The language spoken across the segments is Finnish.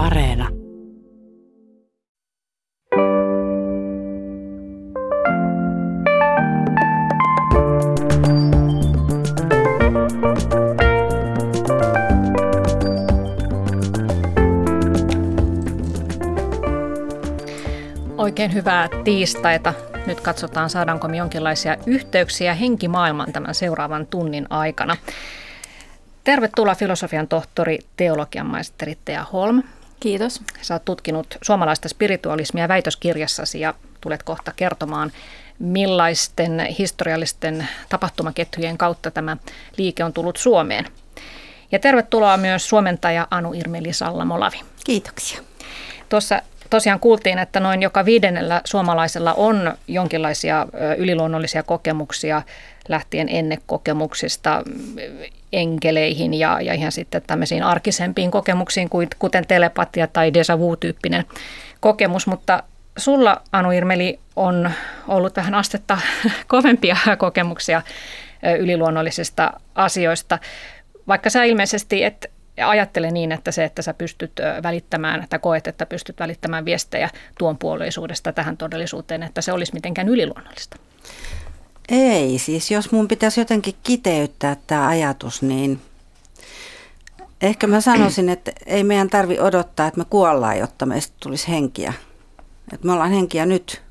Areena. Oikein hyvää tiistaita. Nyt katsotaan, saadaanko me jonkinlaisia yhteyksiä henkimaailman tämän seuraavan tunnin aikana. Tervetuloa filosofian tohtori, teologian maisteri Tea Holm. Kiitos. Sä oot tutkinut suomalaista spiritualismia väitöskirjassasi ja tulet kohta kertomaan, millaisten historiallisten tapahtumaketjujen kautta tämä liike on tullut Suomeen. Ja tervetuloa myös suomentaja Anu Irmeli Sallamolavi. Kiitoksia. Tuossa tosiaan kuultiin, että noin joka viidennellä suomalaisella on jonkinlaisia yliluonnollisia kokemuksia lähtien ennekokemuksista enkeleihin ja, ja ihan sitten tämmöisiin arkisempiin kokemuksiin, kuten telepatia tai déjà vu-tyyppinen kokemus, mutta sulla Anu Irmeli on ollut vähän astetta kovempia kokemuksia yliluonnollisista asioista, vaikka sä ilmeisesti et ajattele niin, että se, että sä pystyt välittämään tai koet, että pystyt välittämään viestejä tuon puolisuudesta tähän todellisuuteen, että se olisi mitenkään yliluonnollista. Ei, siis jos mun pitäisi jotenkin kiteyttää tämä ajatus, niin ehkä mä sanoisin, että ei meidän tarvi odottaa, että me kuollaan, jotta meistä tulisi henkiä. Että me ollaan henkiä nyt.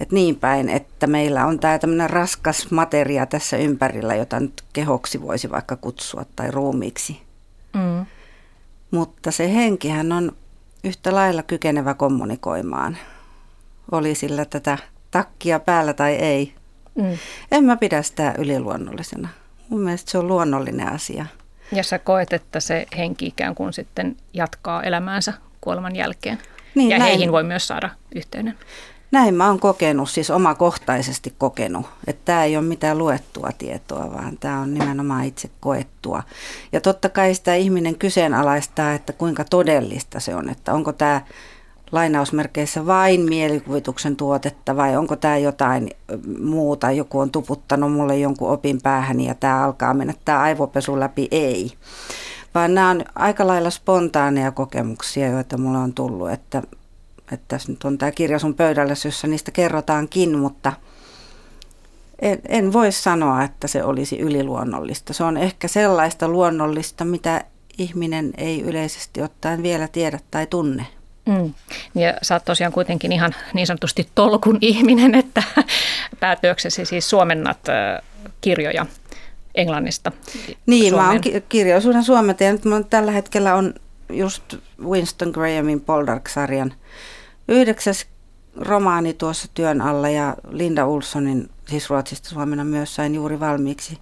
Että niin päin, että meillä on tämä tämmöinen raskas materia tässä ympärillä, jota nyt kehoksi voisi vaikka kutsua tai ruumiiksi. Mm. Mutta se henkihän on yhtä lailla kykenevä kommunikoimaan. Oli sillä tätä takkia päällä tai ei. Mm. En mä pidä sitä yliluonnollisena. Mun mielestä se on luonnollinen asia. Ja sä koet, että se henki ikään kuin sitten jatkaa elämäänsä kuoleman jälkeen. Niin, ja näin. heihin voi myös saada yhteyden. Näin mä oon kokenut, siis omakohtaisesti kokenut, että tämä ei ole mitään luettua tietoa, vaan tämä on nimenomaan itse koettua. Ja totta kai sitä ihminen kyseenalaistaa, että kuinka todellista se on, että onko tämä lainausmerkeissä vain mielikuvituksen tuotetta vai onko tämä jotain muuta, joku on tuputtanut mulle jonkun opin päähän ja tämä alkaa mennä tämä aivopesu läpi, ei. Vaan nämä on aika lailla spontaaneja kokemuksia, joita mulle on tullut, että, että tässä nyt on tämä kirja sun pöydällä, jossa niistä kerrotaankin, mutta en, en voi sanoa, että se olisi yliluonnollista. Se on ehkä sellaista luonnollista, mitä ihminen ei yleisesti ottaen vielä tiedä tai tunne. Mm. Ja sä oot tosiaan kuitenkin ihan niin sanotusti tolkun ihminen, että päätyöksesi siis suomennat kirjoja englannista Niin, Suomeen. mä oon kirjallisuuden suomentaja. Nyt mä tällä hetkellä on just Winston Grahamin Poldark-sarjan yhdeksäs romaani tuossa työn alla ja Linda Ulssonin, siis Ruotsista suomena myös sain juuri valmiiksi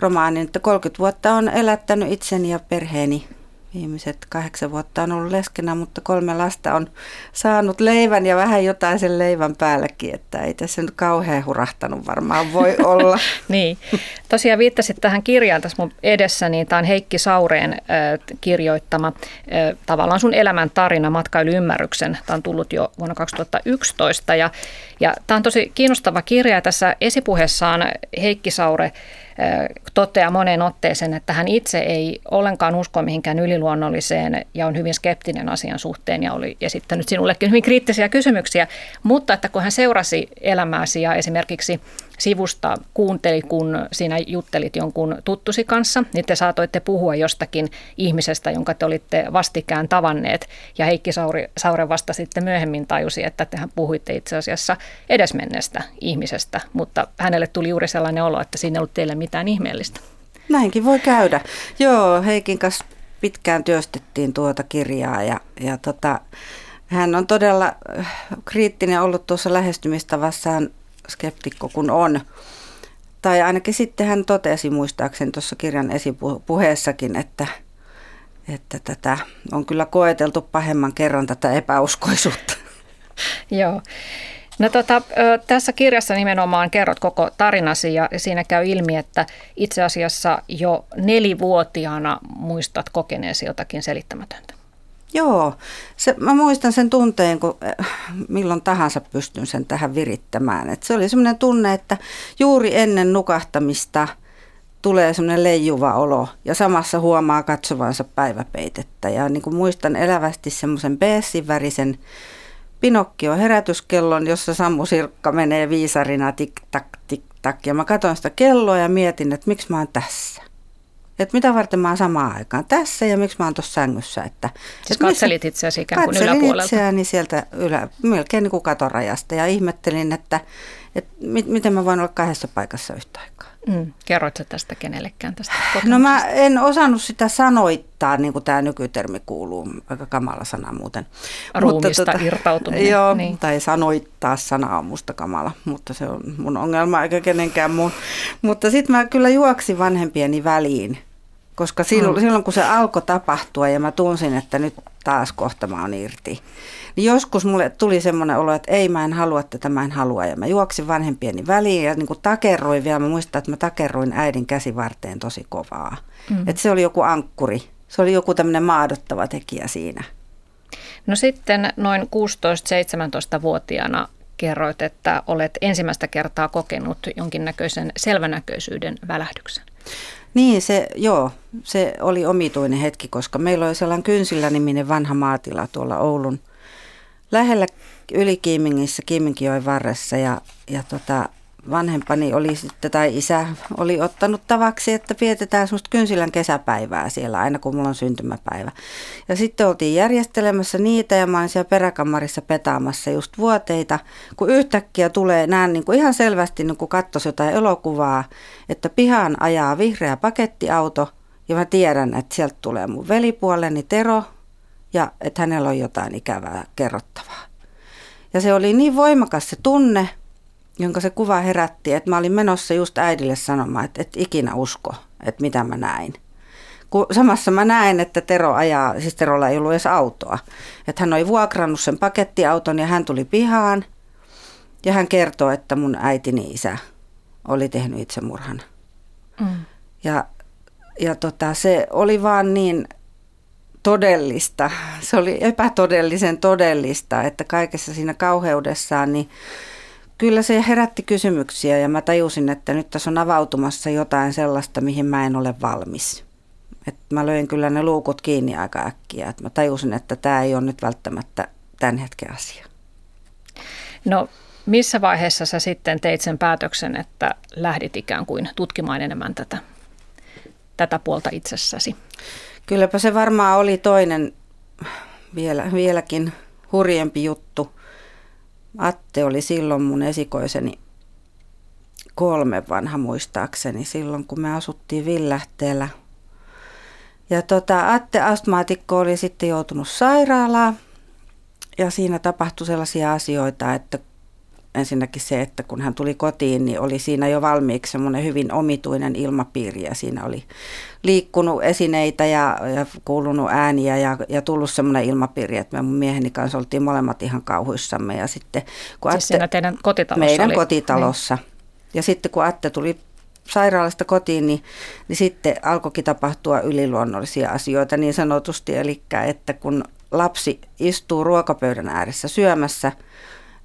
romaanin, että 30 vuotta on elättänyt itseni ja perheeni Viimeiset kahdeksan vuotta on ollut leskenä, mutta kolme lasta on saanut leivän ja vähän jotain sen leivän päällekin, että ei tässä nyt kauhean hurahtanut varmaan voi olla. niin. Tosiaan viittasit tähän kirjaan tässä mun edessä, niin tämä on Heikki Saureen äh, kirjoittama äh, tavallaan sun elämän tarina matkailuymmärryksen. Tämä on tullut jo vuonna 2011 ja, ja tämä on tosi kiinnostava kirja. Tässä esipuheessaan Heikki Saure toteaa moneen otteeseen, että hän itse ei ollenkaan usko mihinkään yliluonnolliseen ja on hyvin skeptinen asian suhteen ja oli esittänyt sinullekin hyvin kriittisiä kysymyksiä, mutta että kun hän seurasi elämääsi ja esimerkiksi sivusta kuunteli, kun sinä juttelit jonkun tuttusi kanssa, niin te saatoitte puhua jostakin ihmisestä, jonka te olitte vastikään tavanneet. Ja Heikki Sauri, Saure vasta sitten myöhemmin tajusi, että tehän puhuitte itse asiassa edesmenneestä ihmisestä, mutta hänelle tuli juuri sellainen olo, että siinä ei ollut teille mitään ihmeellistä. Näinkin voi käydä. Joo, Heikin kanssa pitkään työstettiin tuota kirjaa ja, ja tota, hän on todella äh, kriittinen ollut tuossa lähestymistavassaan skeptikko kun on. Tai ainakin sitten hän totesi muistaakseni tuossa kirjan esipuheessakin, että, että tätä on kyllä koeteltu pahemman kerran tätä epäuskoisuutta. Joo. No tota, tässä kirjassa nimenomaan kerrot koko tarinasi ja siinä käy ilmi, että itse asiassa jo nelivuotiaana muistat kokeneesi jotakin selittämätöntä. Joo, se, mä muistan sen tunteen, kun äh, milloin tahansa pystyn sen tähän virittämään. Et se oli semmoinen tunne, että juuri ennen nukahtamista tulee semmoinen leijuva olo ja samassa huomaa katsovansa päiväpeitettä. Ja niin kuin muistan elävästi semmoisen beessin Pinokkio herätyskellon, jossa Sammu Sirkka menee viisarina tik-tak, tik-tak. Ja mä katson sitä kelloa ja mietin, että miksi mä oon tässä. Että mitä varten mä oon samaan aikaan tässä ja miksi mä oon tuossa sängyssä. Että, siis katselit itseäsi ikään kuin yläpuolelta? itseäni sieltä ylä, melkein niin kuin katorajasta ja ihmettelin, että, että miten mä voin olla kahdessa paikassa yhtä aikaa. Mm. Kerroitko tästä kenellekään tästä No mä en osannut sitä sanoittaa, niin kuin tämä nykytermi kuuluu, aika kamala sana muuten. Ruumista mutta, tuota, irtautuminen. Joo, niin. tai sanoittaa sana on musta kamala, mutta se on mun ongelma eikä kenenkään muun. Mutta sitten mä kyllä juoksin vanhempieni väliin, koska silloin, mm. silloin kun se alkoi tapahtua ja mä tunsin, että nyt taas kohta mä oon irti, niin joskus mulle tuli semmoinen olo, että ei mä en halua tätä, mä en halua. Ja mä juoksin vanhempieni väliin ja niin kuin takerroin vielä. Mä muistan, että mä takerroin äidin käsivarteen tosi kovaa. Mm. Että se oli joku ankkuri. Se oli joku tämmöinen maadottava tekijä siinä. No sitten noin 16-17-vuotiaana kerroit, että olet ensimmäistä kertaa kokenut jonkinnäköisen selvänäköisyyden välähdyksen. Niin, se, joo, se oli omituinen hetki, koska meillä oli sellainen Kynsillä-niminen vanha maatila tuolla Oulun – lähellä Ylikiimingissä Kiiminkijoen varressa. Ja, ja tota, vanhempani oli sitten, tai isä oli ottanut tavaksi, että vietetään semmoista kynsilän kesäpäivää siellä aina kun mulla on syntymäpäivä. Ja sitten oltiin järjestelemässä niitä ja mä olin siellä peräkammarissa petaamassa just vuoteita, kun yhtäkkiä tulee, näen niin kuin ihan selvästi niin kuin katsoisi jotain elokuvaa, että pihaan ajaa vihreä pakettiauto ja mä tiedän, että sieltä tulee mun velipuoleni Tero, ja että hänellä on jotain ikävää kerrottavaa. Ja se oli niin voimakas se tunne, jonka se kuva herätti, että mä olin menossa just äidille sanomaan, että et ikinä usko, että mitä mä näin. Kun samassa mä näen, että Tero ajaa, siis Terolla ei ollut edes autoa. Että hän oli vuokrannut sen pakettiauton ja hän tuli pihaan. Ja hän kertoo, että mun äitini isä oli tehnyt itsemurhan. Mm. Ja, ja tota, se oli vaan niin todellista. Se oli epätodellisen todellista, että kaikessa siinä kauheudessaan, niin kyllä se herätti kysymyksiä ja mä tajusin, että nyt tässä on avautumassa jotain sellaista, mihin mä en ole valmis. Et mä löin kyllä ne luukut kiinni aika äkkiä. Et mä tajusin, että tämä ei ole nyt välttämättä tämän hetken asia. No missä vaiheessa sä sitten teit sen päätöksen, että lähdit ikään kuin tutkimaan enemmän tätä, tätä puolta itsessäsi? Kylläpä se varmaan oli toinen vielä, vieläkin hurjempi juttu. Atte oli silloin mun esikoiseni kolme vanha muistaakseni, silloin kun me asuttiin Villähteellä. Ja tota, Atte astmaatikko oli sitten joutunut sairaalaan ja siinä tapahtui sellaisia asioita, että ensinnäkin se, että kun hän tuli kotiin, niin oli siinä jo valmiiksi semmoinen hyvin omituinen ilmapiiri ja siinä oli liikkunut esineitä ja, ja kuulunut ääniä ja, ja tullut semmoinen ilmapiiri, että me mun mieheni kanssa oltiin molemmat ihan kauhuissamme. Ja sitten, kun siis Atte, siinä teidän kotitalossa Meidän oli. kotitalossa. Niin. Ja sitten kun Atte tuli sairaalasta kotiin, niin, niin sitten alkoikin tapahtua yliluonnollisia asioita niin sanotusti. Eli että kun lapsi istuu ruokapöydän ääressä syömässä –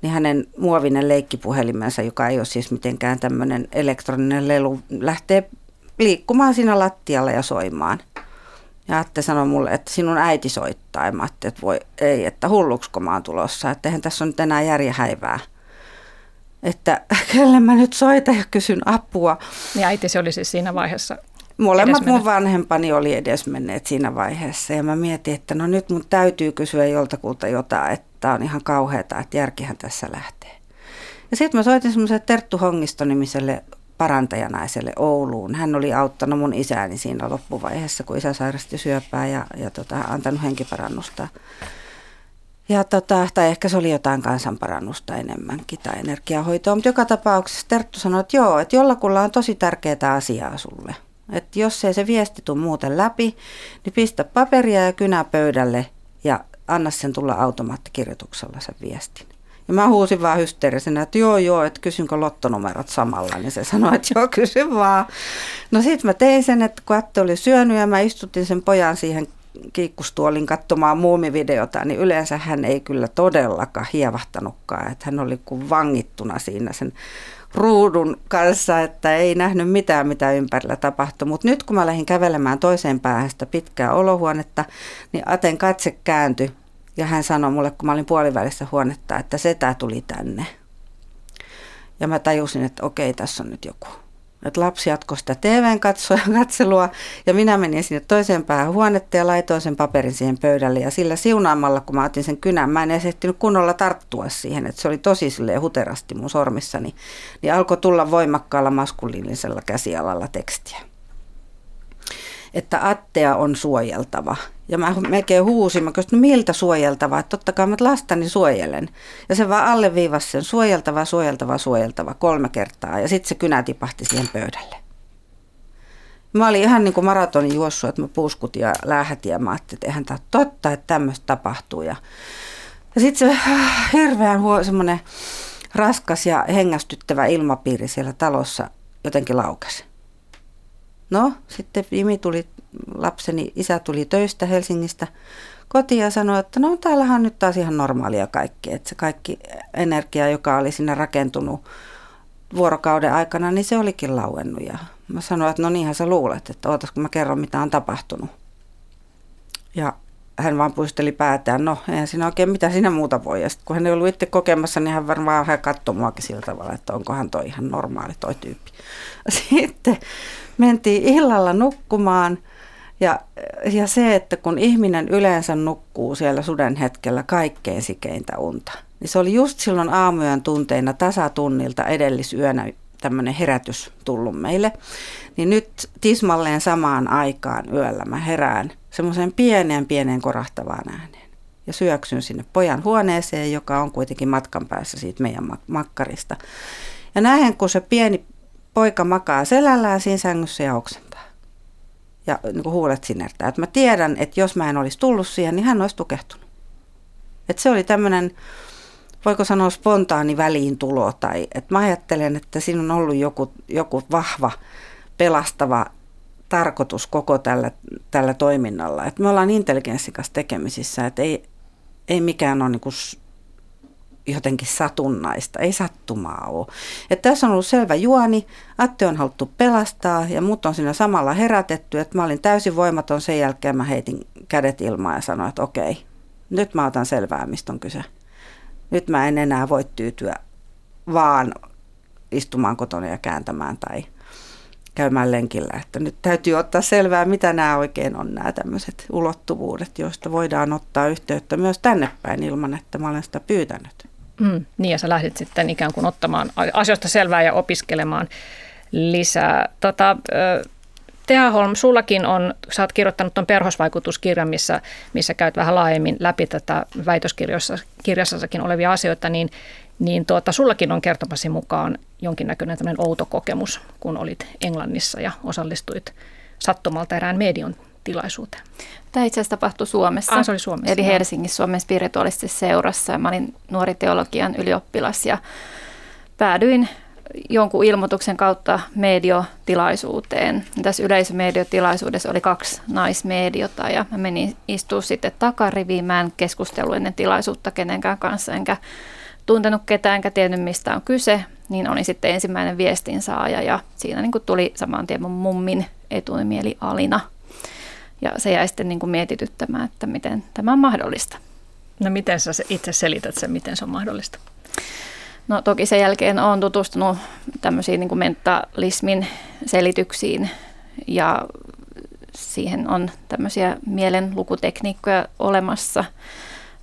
niin hänen muovinen leikkipuhelimensa, joka ei ole siis mitenkään tämmöinen elektroninen lelu, lähtee liikkumaan siinä lattialla ja soimaan. Ja Atte sanoi mulle, että sinun äiti soittaa. Ja mä että voi, ei, että hulluksko mä oon tulossa. Että eihän tässä on nyt enää järjehäivää. Että kelle mä nyt soitan ja kysyn apua. Niin äiti se oli siis siinä vaiheessa Molemmat mun vanhempani oli edesmenneet siinä vaiheessa ja mä mietin, että no nyt mun täytyy kysyä joltakulta jotain, että tämä on ihan kauheata, että järkihän tässä lähtee. Ja sitten mä soitin semmoiselle Terttu Hongisto-nimiselle parantajanaiselle Ouluun. Hän oli auttanut mun isääni siinä loppuvaiheessa, kun isä sairasti syöpää ja, ja tota, antanut henkiparannusta. Ja tota, tai ehkä se oli jotain kansanparannusta enemmänkin tai energiahoitoa, mutta joka tapauksessa Terttu sanoi, että joo, että jollakulla on tosi tärkeää asiaa sulle. Että jos ei se viesti tule muuten läpi, niin pistä paperia ja kynä pöydälle ja anna sen tulla automaattikirjoituksella sen viestin. Ja mä huusin vaan hysteerisenä, että joo joo, että kysynkö lottonumerot samalla. Niin se sanoi, että joo, kysy vaan. No sit mä tein sen, että kun Atte oli syönyt ja mä istutin sen pojan siihen kiikkustuolin katsomaan muumivideota, niin yleensä hän ei kyllä todellakaan hievahtanutkaan. Että hän oli kuin vangittuna siinä sen ruudun kanssa, että ei nähnyt mitään, mitä ympärillä tapahtui. Mutta nyt kun mä lähdin kävelemään toiseen päähän sitä pitkää olohuonetta, niin Aten katse kääntyi ja hän sanoi mulle, kun mä olin puolivälissä huonetta, että setä tuli tänne. Ja mä tajusin, että okei, tässä on nyt joku. Että lapsi jatkoi sitä TVn katselua ja minä menin sinne toiseen päähän huonetta ja laitoin sen paperin siihen pöydälle. Ja sillä siunaamalla, kun mä otin sen kynän, mä en edes ehtinyt kunnolla tarttua siihen, että se oli tosi silleen huterasti mun sormissani. Niin alkoi tulla voimakkaalla maskuliinisella käsialalla tekstiä että Attea on suojeltava. Ja mä melkein huusin, mä kysyin, no miltä suojeltava, että totta kai mä lastani suojelen. Ja se vaan alleviivasi sen suojeltava, suojeltava, suojeltava kolme kertaa ja sitten se kynä tipahti siihen pöydälle. Mä olin ihan niin kuin maratonin juossut, että mä puuskutin ja lähätin ja mä ajattelin, että eihän tämä totta, että tämmöistä tapahtuu. Ja, ja sitten se äh, hirveän huo, semmoinen raskas ja hengästyttävä ilmapiiri siellä talossa jotenkin laukesi. No, sitten Jimi tuli, lapseni isä tuli töistä Helsingistä kotiin ja sanoi, että no täällähän on nyt taas ihan normaalia kaikki. Että se kaikki energia, joka oli sinne rakentunut vuorokauden aikana, niin se olikin lauennut. Ja mä sanoin, että no niinhän sä luulet, että ootas kun mä kerron mitä on tapahtunut. Ja hän vaan puisteli päätään, no eihän siinä oikein mitä siinä muuta voi. Ja sitten kun hän ei ollut itse kokemassa, niin hän varmaan hän katsoi muakin sillä tavalla, että onkohan toi ihan normaali toi tyyppi. Sitten mentiin illalla nukkumaan ja, ja se, että kun ihminen yleensä nukkuu siellä suden hetkellä kaikkein sikeintä unta, niin se oli just silloin aamuyön tunteina tasatunnilta edellisyönä tämmöinen herätys tullut meille. Niin nyt tismalleen samaan aikaan yöllä mä herään semmoiseen pieneen pieneen korahtavaan ääneen. Ja syöksyn sinne pojan huoneeseen, joka on kuitenkin matkan päässä siitä meidän makkarista. Ja näen, kun se pieni poika makaa selällään siinä sängyssä ja oksentaa. Ja niin kuin huulet sinertää. Että mä tiedän, että jos mä en olisi tullut siihen, niin hän olisi tukehtunut. Että se oli tämmöinen, voiko sanoa spontaani väliintulo. Tai että mä ajattelen, että siinä on ollut joku, joku vahva, pelastava tarkoitus koko tällä, tällä toiminnalla. Että me ollaan intelligenssikas tekemisissä, että ei, ei mikään ole niin jotenkin satunnaista, ei sattumaa ole. Että tässä on ollut selvä juoni, Atte on haluttu pelastaa ja mut on siinä samalla herätetty, että mä olin täysin voimaton, sen jälkeen mä heitin kädet ilmaan ja sanoin, että okei, nyt mä otan selvää, mistä on kyse. Nyt mä en enää voi tyytyä vaan istumaan kotona ja kääntämään tai käymään lenkillä. Että nyt täytyy ottaa selvää, mitä nämä oikein on nämä tämmöiset ulottuvuudet, joista voidaan ottaa yhteyttä myös tänne päin ilman, että mä olen sitä pyytänyt. Mm, niin ja sä lähdit sitten ikään kuin ottamaan asioista selvää ja opiskelemaan lisää. Tota, Tea Holm, sullakin on, sä oot kirjoittanut tuon perhosvaikutuskirjan, missä, missä käyt vähän laajemmin läpi tätä väitöskirjassassakin olevia asioita, niin, niin tuota, sullakin on kertomasi mukaan jonkinnäköinen tämmöinen outo kokemus, kun olit Englannissa ja osallistuit sattumalta erään median tilaisuuteen. Tämä itse asiassa tapahtui Suomessa. Ah, se oli Suomessa. Eli Helsingissä Suomen spiritualistisessa seurassa. Mä olin nuori teologian ylioppilas ja päädyin jonkun ilmoituksen kautta mediotilaisuuteen. Tässä yleisömediotilaisuudessa oli kaksi naismediota ja mä menin istua sitten takariviin. Mä en keskustellut ennen tilaisuutta kenenkään kanssa, enkä tuntenut ketään, enkä tiennyt mistä on kyse. Niin olin sitten ensimmäinen viestin saaja ja siinä niin tuli saman tien mun mummin etunimi eli Alina – ja se jäi sitten niin kuin mietityttämään, että miten tämä on mahdollista. No miten sä itse selität sen, miten se on mahdollista? No toki sen jälkeen olen tutustunut tämmöisiin niin kuin mentalismin selityksiin ja siihen on tämmöisiä mielenlukutekniikkoja olemassa,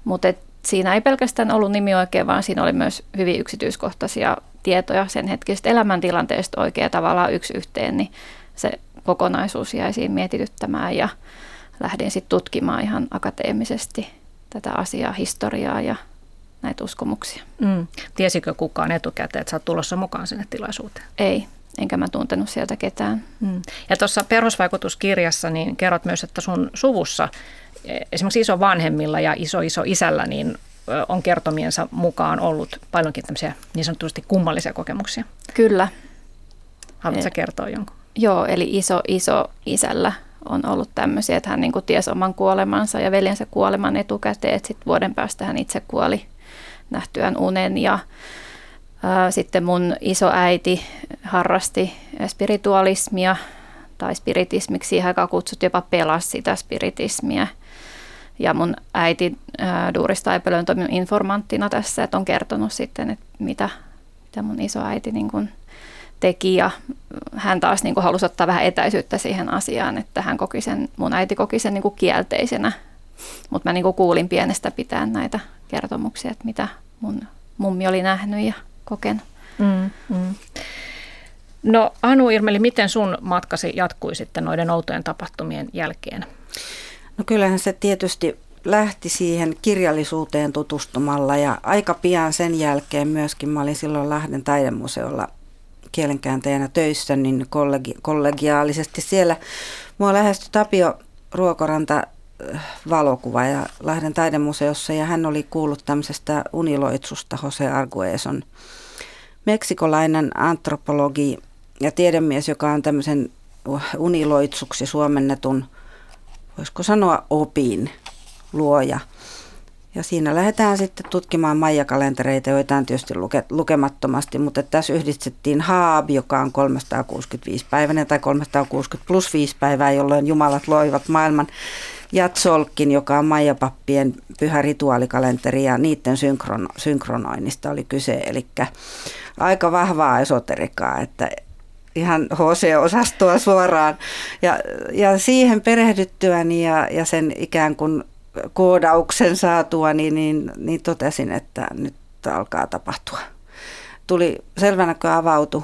mutta siinä ei pelkästään ollut nimi oikein, vaan siinä oli myös hyvin yksityiskohtaisia tietoja sen hetkisestä elämäntilanteesta oikein tavallaan yksi yhteen, niin se kokonaisuus jäi siinä mietityttämään ja lähdin sitten tutkimaan ihan akateemisesti tätä asiaa, historiaa ja näitä uskomuksia. Mm. Tiesikö kukaan etukäteen, että sä oot tulossa mukaan sinne tilaisuuteen? Ei, enkä mä tuntenut sieltä ketään. Mm. Ja tuossa perusvaikutuskirjassa niin kerrot myös, että sun suvussa e, esimerkiksi iso vanhemmilla ja iso iso isällä niin on kertomiensa mukaan ollut paljonkin tämmöisiä niin sanotusti kummallisia kokemuksia. Kyllä. Haluatko kertoa jonkun? Joo, eli iso iso isällä on ollut tämmöisiä, että hän niin kuin tiesi oman kuolemansa ja veljensä kuoleman etukäteen, että sitten vuoden päästä hän itse kuoli nähtyään unen ja Sitten mun isoäiti harrasti spiritualismia tai spiritismiksi siihen aikaan kutsut jopa pelasi sitä spiritismiä. Ja mun äiti Duuris Taipelö on toiminut informanttina tässä, että on kertonut sitten, että mitä, mitä mun isoäiti niin kuin teki ja hän taas niin kuin halusi ottaa vähän etäisyyttä siihen asiaan, että hän koki sen, mun äiti koki sen niin kuin kielteisenä, mutta mä niin kuin kuulin pienestä pitäen näitä kertomuksia, että mitä mun mummi oli nähnyt ja kokenut. Mm, mm. No Anu Irmeli, miten sun matkasi jatkui sitten noiden outojen tapahtumien jälkeen? No kyllähän se tietysti lähti siihen kirjallisuuteen tutustumalla ja aika pian sen jälkeen myöskin, mä olin silloin Lahden taidemuseolla kielenkääntäjänä töissä, niin kollegi, kollegiaalisesti siellä. Mua lähestyi Tapio Ruokoranta äh, valokuva ja Lahden taidemuseossa ja hän oli kuullut tämmöisestä uniloitsusta Jose Argueson. Meksikolainen antropologi ja tiedemies, joka on tämmöisen uniloitsuksi suomennetun, voisiko sanoa opin luoja – ja siinä lähdetään sitten tutkimaan Maija-kalentereita, joita on tietysti luke, lukemattomasti, mutta tässä yhdistettiin Haab, joka on 365 päiväinen tai 360 plus 5 päivää, jolloin jumalat loivat maailman. Ja Tsolkin, joka on Maija-pappien pyhä rituaalikalenteri ja niiden synkron, synkronoinnista oli kyse. Eli aika vahvaa esoterikaa, että ihan HC-osastoa suoraan. Ja, ja siihen perehdyttyäni ja, ja sen ikään kuin koodauksen saatua, niin, niin, niin totesin, että nyt alkaa tapahtua. Tuli selvänä, kun avautui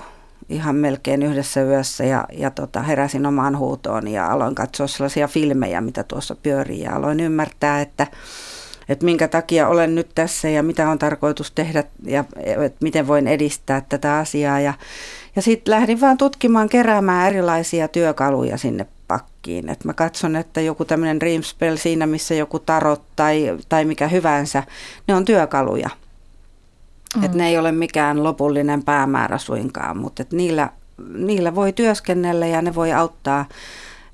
ihan melkein yhdessä yössä ja, ja tota, heräsin omaan huutoon ja aloin katsoa sellaisia filmejä, mitä tuossa pyörii ja aloin ymmärtää, että, että minkä takia olen nyt tässä ja mitä on tarkoitus tehdä ja että miten voin edistää tätä asiaa. Ja, ja sitten lähdin vaan tutkimaan, keräämään erilaisia työkaluja sinne pakkiin. Et mä katson, että joku tämmöinen Dreamspell siinä, missä joku tarot tai, tai mikä hyvänsä, ne on työkaluja. Mm. Et ne ei ole mikään lopullinen päämäärä suinkaan, mutta et niillä, niillä voi työskennellä ja ne voi auttaa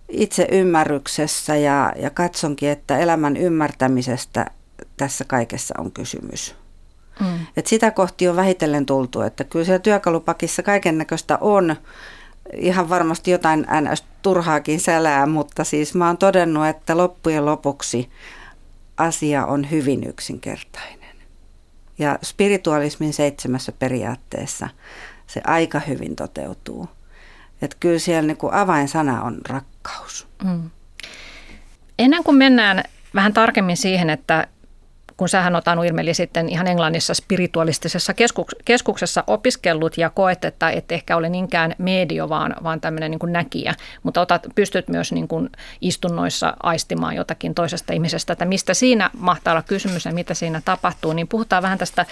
itse ymmärryksessä ja, ja katsonkin, että elämän ymmärtämisestä tässä kaikessa on kysymys. Mm. Et sitä kohti on vähitellen tultu, että kyllä siellä työkalupakissa kaiken näköistä on, ihan varmasti jotain ns. turhaakin sälää, mutta siis mä oon todennut, että loppujen lopuksi asia on hyvin yksinkertainen. Ja spiritualismin seitsemässä periaatteessa se aika hyvin toteutuu. Että kyllä siellä niin avainsana on rakkaus. Mm. Ennen kuin mennään vähän tarkemmin siihen, että kun sähän oot Anu Irmeli sitten ihan Englannissa spiritualistisessa keskuksessa opiskellut ja koet, että et ehkä ole niinkään medio, vaan, vaan tämmöinen niin näkijä, mutta otat, pystyt myös niin kuin istunnoissa aistimaan jotakin toisesta ihmisestä, että mistä siinä mahtaa olla kysymys ja mitä siinä tapahtuu, niin puhutaan vähän tästä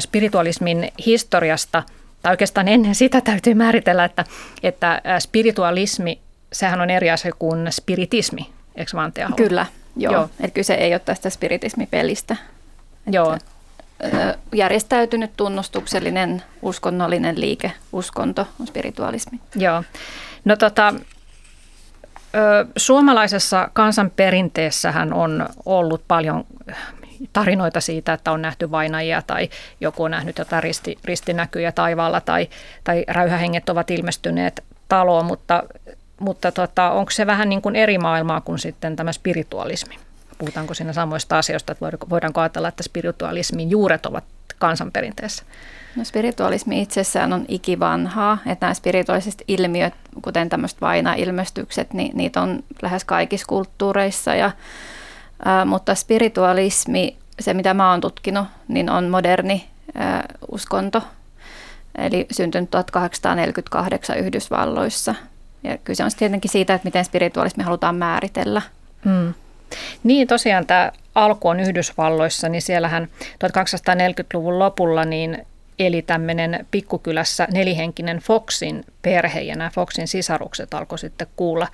spiritualismin historiasta, tai oikeastaan ennen sitä täytyy määritellä, että, että spiritualismi, sehän on eri asia kuin spiritismi, eikö vaan Kyllä, Joo, Joo. Eli kyse ei ole tästä spiritismipelistä. Joo. Että, järjestäytynyt tunnustuksellinen uskonnollinen liike, uskonto on spiritualismi. Joo. No tota, suomalaisessa kansanperinteessähän on ollut paljon tarinoita siitä, että on nähty vainajia tai joku on nähnyt jotain risti, ristinäkyjä taivaalla tai, tai räyhähenget ovat ilmestyneet taloon, mutta mutta tota, onko se vähän niin kuin eri maailmaa kuin sitten tämä spiritualismi? Puhutaanko siinä samoista asioista, että voidaanko ajatella, että spiritualismin juuret ovat kansanperinteessä? No spiritualismi itsessään on ikivanhaa, että nämä spirituaaliset ilmiöt, kuten tämmöiset vaina-ilmestykset, niin niitä on lähes kaikissa kulttuureissa. Ja, ää, mutta spiritualismi, se mitä mä oon tutkinut, niin on moderni ää, uskonto, eli syntynyt 1848 Yhdysvalloissa – ja kyse on tietenkin siitä, että miten spiritualismi halutaan määritellä. Hmm. Niin tosiaan tämä alku on Yhdysvalloissa, niin siellähän 1240-luvun lopulla niin eli tämmöinen pikkukylässä nelihenkinen Foxin perhe ja nämä Foxin sisarukset alkoi sitten kuulla,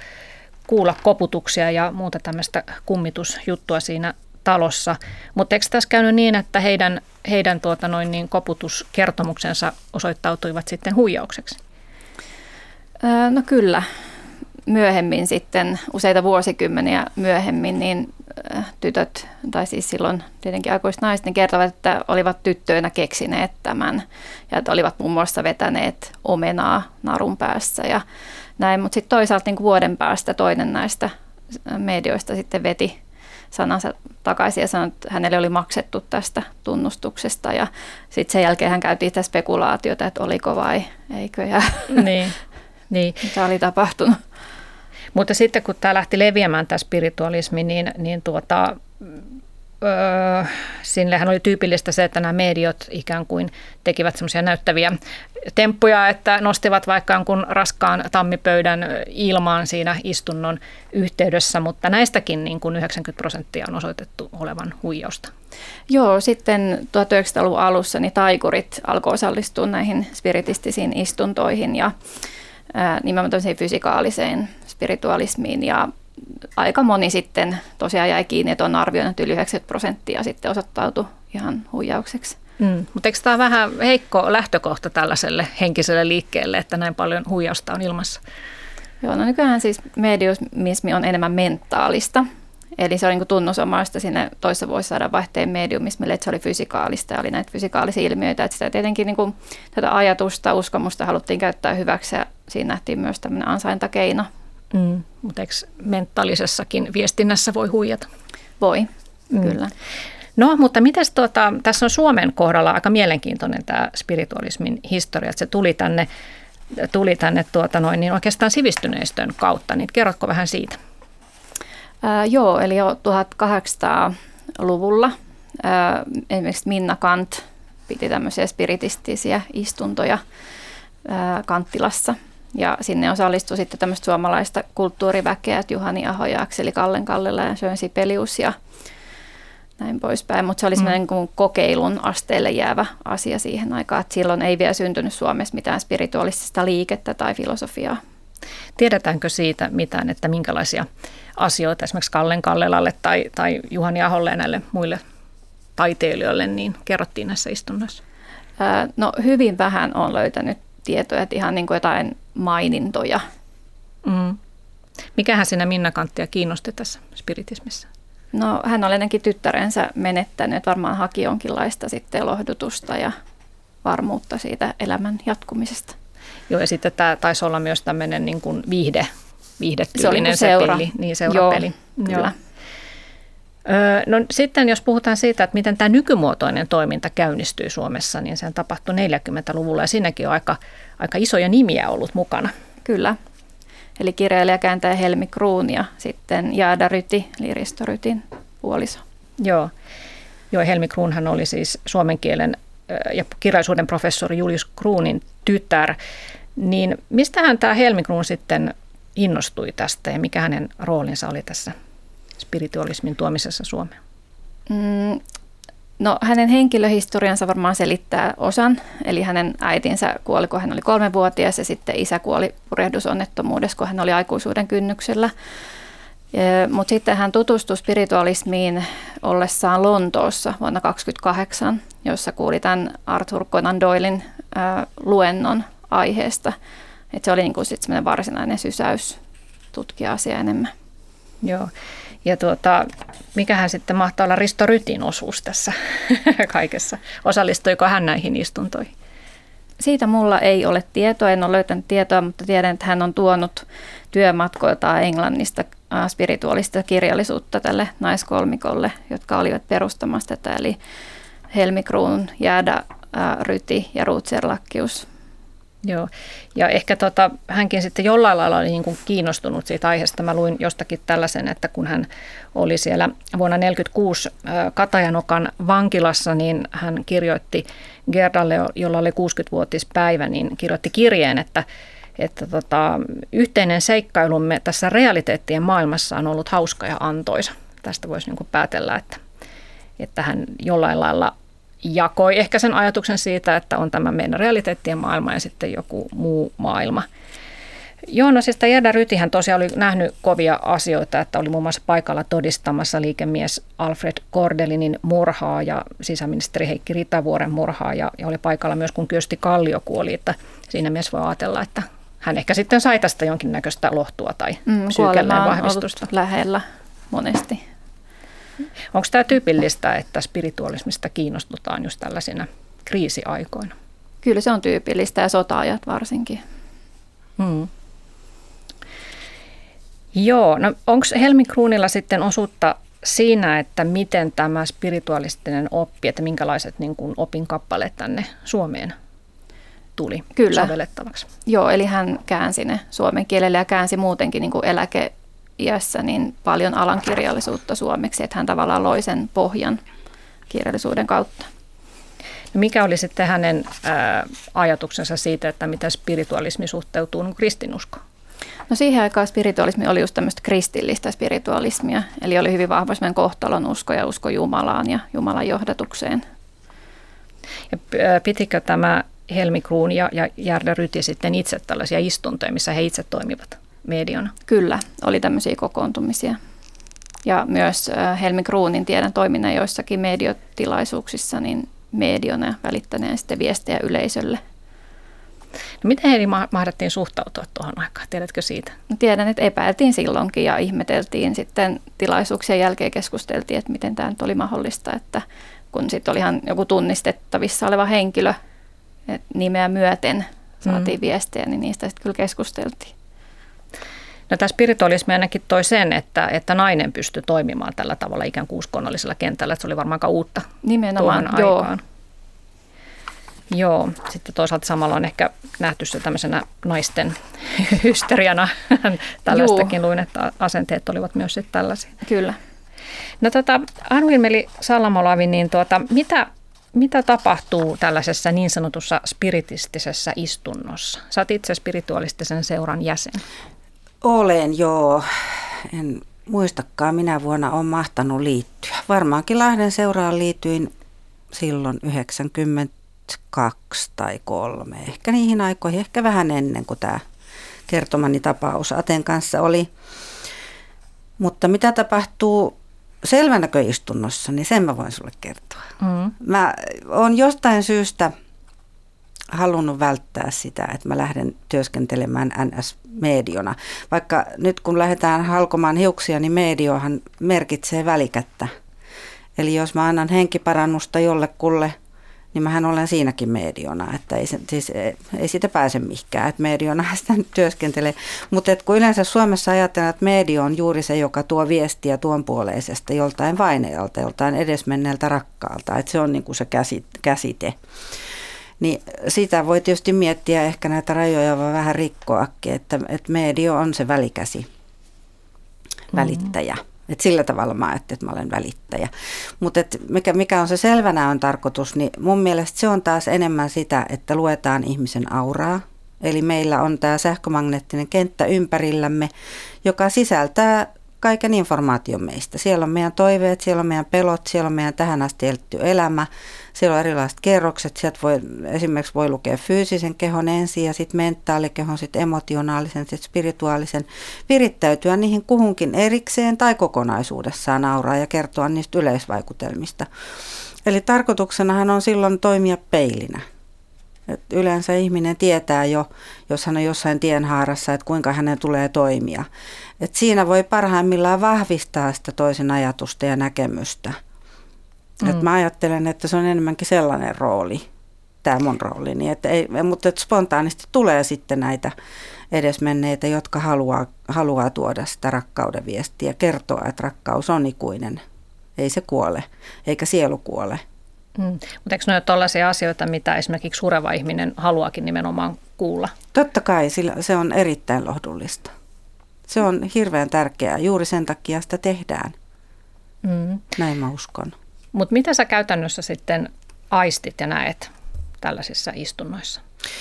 kuulla koputuksia ja muuta tämmöistä kummitusjuttua siinä talossa. Mutta eikö tässä käynyt niin, että heidän, heidän tuota noin niin koputuskertomuksensa osoittautuivat sitten huijaukseksi? No kyllä. myöhemmin sitten, useita vuosikymmeniä myöhemmin, niin tytöt, tai siis silloin tietenkin aikuiset naiset, niin kertovat, että olivat tyttöinä keksineet tämän ja että olivat muun muassa vetäneet omenaa narun päässä ja näin. Mutta sitten toisaalta niin kuin vuoden päästä toinen näistä medioista sitten veti sanansa takaisin ja sanoi, että hänelle oli maksettu tästä tunnustuksesta ja sitten sen jälkeen hän käytiin sitä spekulaatiota, että oliko vai eikö ja niin, niin. mitä oli tapahtunut. Mutta sitten kun tämä lähti leviämään tämä spiritualismi, niin, niin tuota, öö, sinnehän oli tyypillistä se, että nämä mediot ikään kuin tekivät semmoisia näyttäviä temppuja, että nostivat vaikka jonkun raskaan tammipöydän ilmaan siinä istunnon yhteydessä, mutta näistäkin niin kuin 90 prosenttia on osoitettu olevan huijausta. Joo, sitten 1900-luvun alussa niin taikurit alkoi osallistua näihin spiritistisiin istuntoihin ja nimenomaan fysikaaliseen spiritualismiin ja aika moni sitten tosiaan jäi kiinni, että on arvioinut, että yli 90 prosenttia sitten osoittautui ihan huijaukseksi. Mm, mutta eikö tämä vähän heikko lähtökohta tällaiselle henkiselle liikkeelle, että näin paljon huijausta on ilmassa? Joo, no nykyään siis mediumismi on enemmän mentaalista. Eli se oli niin tunnusomaista sinne toissa vuosisadan vaihteen mediumismille, että se oli fysikaalista ja oli näitä fysikaalisia ilmiöitä. Että sitä tietenkin niin kuin, tätä ajatusta, uskomusta haluttiin käyttää hyväksi ja siinä nähtiin myös tämmöinen ansaintakeino Mm, mutta eikö mentaalisessakin viestinnässä voi huijata? Voi, mm. kyllä. No, mutta mitäs tuota, tässä on Suomen kohdalla aika mielenkiintoinen tämä spiritualismin historia, että se tuli tänne, tuli tänne tuota noin, niin oikeastaan sivistyneistön kautta, niin kerrotko vähän siitä? Ää, joo, eli jo 1800-luvulla ää, esimerkiksi Minna Kant piti tämmöisiä spiritistisiä istuntoja ää, Kanttilassa – ja sinne osallistui sitten tämmöistä suomalaista kulttuuriväkeä, että Juhani Aho ja Akseli Kallen Kallella ja Sönsi Pelius ja näin poispäin. Mutta se oli semmoinen mm. kokeilun asteelle jäävä asia siihen aikaan, että silloin ei vielä syntynyt Suomessa mitään spirituaalista liikettä tai filosofiaa. Tiedetäänkö siitä mitään, että minkälaisia asioita esimerkiksi Kallen Kallelalle tai, tai Juhani Aholle ja näille muille taiteilijoille niin kerrottiin näissä istunnoissa? No hyvin vähän on löytänyt tietoja, että ihan niin kuin jotain mainintoja. Mm. Mikähän sinä Minna Kanttia kiinnosti tässä spiritismissa? No hän oli ennenkin tyttärensä menettänyt, että varmaan haki jonkinlaista sitten lohdutusta ja varmuutta siitä elämän jatkumisesta. Joo, ja sitten tämä taisi olla myös tämmöinen niin kuin viihde, viihdetyylinen se, oli se seura. peli. Niin, seurapeli. Joo, kyllä. Joo. No sitten jos puhutaan siitä, että miten tämä nykymuotoinen toiminta käynnistyy Suomessa, niin se tapahtui 40-luvulla ja siinäkin on aika, aika isoja nimiä ollut mukana. Kyllä. Eli kirjailija kääntää Helmi Kruun ja sitten Jaada Ryti, eli Risto Rytin puoliso. Joo. Joo, Helmi Kruunhan oli siis suomen kielen ja kirjallisuuden professori Julius Kruunin tytär. Niin mistähän tämä Helmi Kruun sitten innostui tästä ja mikä hänen roolinsa oli tässä spiritualismin tuomisessa Suomeen? Mm, no hänen henkilöhistoriansa varmaan selittää osan. Eli hänen äitinsä kuoli, kun hän oli kolmevuotias ja sitten isä kuoli purehdusonnettomuudessa, kun hän oli aikuisuuden kynnyksellä. Mutta sitten hän tutustui spiritualismiin ollessaan Lontoossa vuonna 1928, jossa kuuli tämän Arthur Conan Doylin ää, luennon aiheesta. Et se oli niinku sit varsinainen sysäys tutkia asiaa enemmän. Joo. Ja tuota, mikähän sitten mahtaa olla Risto Rytin osuus tässä kaikessa? Osallistuiko hän näihin istuntoihin? Siitä mulla ei ole tietoa, en ole löytänyt tietoa, mutta tiedän, että hän on tuonut työmatkoiltaan Englannista äh, spirituaalista kirjallisuutta tälle naiskolmikolle, jotka olivat perustamassa tätä, eli Helmi Kruun, Jäädä äh, Ryti ja Ruutserlakkius Joo, ja ehkä tota, hänkin sitten jollain lailla oli niin kuin kiinnostunut siitä aiheesta. Mä luin jostakin tällaisen, että kun hän oli siellä vuonna 1946 Katajanokan vankilassa, niin hän kirjoitti Gerdalle, jolla oli 60-vuotispäivä, niin kirjoitti kirjeen, että, että tota, yhteinen seikkailumme tässä realiteettien maailmassa on ollut hauska ja antoisa. Tästä voisi niin kuin päätellä, että, että hän jollain lailla jakoi ehkä sen ajatuksen siitä, että on tämä meidän realiteettien maailma ja sitten joku muu maailma. Joo, no siis tämä Rytihän tosiaan oli nähnyt kovia asioita, että oli muun muassa paikalla todistamassa liikemies Alfred Kordelinin murhaa ja sisäministeri Heikki Ritavuoren murhaa ja, ja oli paikalla myös kun Kyösti Kallio kuoli, että siinä mielessä voi ajatella, että hän ehkä sitten sai tästä jonkinnäköistä lohtua tai mm, psyykelleen vahvistusta. lähellä monesti. Onko tämä tyypillistä, että spiritualismista kiinnostutaan just tällaisina kriisiaikoina? Kyllä se on tyypillistä ja sota-ajat varsinkin. Hmm. Joo, no onko Helmi Kruunilla sitten osuutta siinä, että miten tämä spiritualistinen oppi, että minkälaiset niin kuin opin kappaleet tänne Suomeen tuli Kyllä. sovellettavaksi? Joo, eli hän käänsi ne suomen kielelle ja käänsi muutenkin niin kuin eläkeiässä niin paljon alan kirjallisuutta suomeksi, että hän tavallaan loi sen pohjan kirjallisuuden kautta. No mikä oli sitten hänen ää, ajatuksensa siitä, että mitä spiritualismi suhteutuu no, kristinuskoon? No siihen aikaan spiritualismi oli just tämmöistä kristillistä spiritualismia, eli oli hyvin vahva kohtalon usko ja usko Jumalaan ja Jumalan johdatukseen. Ja pitikö tämä Helmi Kruun ja, ja Järle Ryti sitten itse tällaisia istuntoja, missä he itse toimivat mediona? Kyllä, oli tämmöisiä kokoontumisia. Ja myös Helmi Kruunin tiedän toiminnan joissakin mediotilaisuuksissa niin mediona välittäneen sitten viestejä yleisölle – No miten heidän mahdettiin suhtautua tuohon aikaan? Tiedätkö siitä? No tiedän, että epäiltiin silloinkin ja ihmeteltiin sitten tilaisuuksien jälkeen keskusteltiin, että miten tämä nyt oli mahdollista, että kun sitten oli ihan joku tunnistettavissa oleva henkilö että nimeä myöten saatiin mm. viestejä, niin niistä sitten kyllä keskusteltiin. No tämä spiritualismi ainakin toi sen, että, että nainen pystyi toimimaan tällä tavalla ikään kuin uskonnollisella kentällä, että se oli varmaan aika uutta Nimenomaan, joo. aikaan. Joo, sitten toisaalta samalla on ehkä nähty se tämmöisenä naisten hysteriana. Tällaistakin luin, että asenteet olivat myös sitten tällaisia. Kyllä. No tota, Anu-Ilmeli Salamolavi, niin tuota, mitä, mitä tapahtuu tällaisessa niin sanotussa spiritistisessä istunnossa? Sä oot itse spiritualistisen seuran jäsen. Olen, joo. En muistakaan, minä vuonna on mahtanut liittyä. Varmaankin Lahden seuraan liityin silloin 90 kaksi tai kolme, ehkä niihin aikoihin, ehkä vähän ennen kuin tämä kertomani tapaus Aten kanssa oli. Mutta mitä tapahtuu selvänäköistunnossa, niin sen mä voin sulle kertoa. Mm. Mä oon jostain syystä halunnut välttää sitä, että mä lähden työskentelemään NS-mediona. Vaikka nyt kun lähdetään halkomaan hiuksia, niin mediohan merkitsee välikättä. Eli jos mä annan henkiparannusta jollekulle – niin mähän olen siinäkin mediona, että ei, siis, ei siitä pääse mihinkään, että mediona sitä nyt työskentelee. Mutta kun yleensä Suomessa ajatellaan, että media on juuri se, joka tuo viestiä tuon puoleisesta joltain vaineelta, joltain edesmenneeltä rakkaalta, että se on niin kuin se käsite. Niin sitä voi tietysti miettiä ehkä näitä rajoja vaan vähän rikkoakin, että, että media on se välikäsi, välittäjä. Mm. Et sillä tavalla mä ajattelin, että mä olen välittäjä. Mutta mikä, mikä on se selvänä on tarkoitus, niin mun mielestä se on taas enemmän sitä, että luetaan ihmisen auraa. Eli meillä on tämä sähkömagneettinen kenttä ympärillämme, joka sisältää kaiken informaation meistä. Siellä on meidän toiveet, siellä on meidän pelot, siellä on meidän tähän asti eletty elämä, siellä on erilaiset kerrokset. Sieltä voi, esimerkiksi voi lukea fyysisen kehon ensin ja sitten mentaalikehon, sitten emotionaalisen, sitten spirituaalisen. Virittäytyä niihin kuhunkin erikseen tai kokonaisuudessaan nauraa ja kertoa niistä yleisvaikutelmista. Eli tarkoituksenahan on silloin toimia peilinä. Et yleensä ihminen tietää jo, jos hän on jossain tienhaarassa, että kuinka hänen tulee toimia. Et siinä voi parhaimmillaan vahvistaa sitä toisen ajatusta ja näkemystä. Mm. Et mä ajattelen, että se on enemmänkin sellainen rooli, tämä mun rooli. Niin että ei, mutta että spontaanisti tulee sitten näitä edesmenneitä, jotka haluaa, haluaa tuoda sitä rakkauden viestiä, kertoa, että rakkaus on ikuinen. Ei se kuole, eikä sielu kuole. Mm. Mutta eikö ne ole tällaisia asioita, mitä esimerkiksi sureva ihminen haluaakin nimenomaan kuulla? Totta kai, sillä se on erittäin lohdullista. Se on hirveän tärkeää. Juuri sen takia sitä tehdään. Mm. Näin mä uskon. Mutta mitä sä käytännössä sitten aistit ja näet tällaisissa istunnoissa?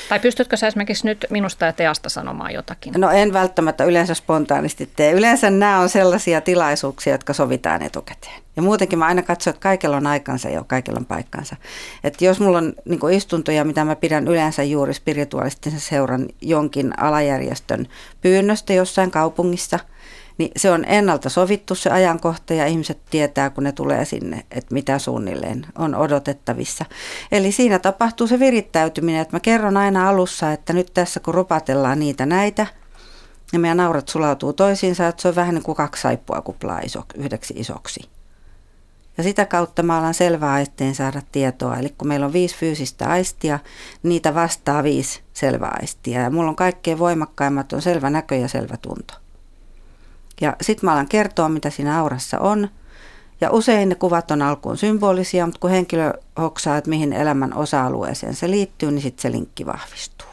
Tai pystytkö sä esimerkiksi nyt minusta ja teasta sanomaan jotakin? No en välttämättä yleensä spontaanisti tee. Yleensä nämä on sellaisia tilaisuuksia, jotka sovitaan etukäteen. Ja muutenkin mä aina katson, että kaikella on aikansa ja kaikella on paikkansa. Että jos mulla on niin istuntoja, mitä mä pidän yleensä juuri spirituaalistisen seuran jonkin alajärjestön pyynnöstä jossain kaupungissa, niin se on ennalta sovittu se ajankohta ja ihmiset tietää, kun ne tulee sinne, että mitä suunnilleen on odotettavissa. Eli siinä tapahtuu se virittäytyminen, että mä kerron aina alussa, että nyt tässä kun rupatellaan niitä näitä, ja meidän naurat sulautuu toisiinsa, että se on vähän niin kuin kaksi saippua kuplaa yhdeksi isoksi. Ja sitä kautta mä alan selvää aisteen saada tietoa. Eli kun meillä on viisi fyysistä aistia, niitä vastaa viisi selvää aistia. Ja mulla on kaikkein voimakkaimmat on selvä näkö ja selvä tunto. Ja sitten mä alan kertoa, mitä siinä aurassa on. Ja usein ne kuvat on alkuun symbolisia, mutta kun henkilö hoksaa, että mihin elämän osa-alueeseen se liittyy, niin sitten se linkki vahvistuu.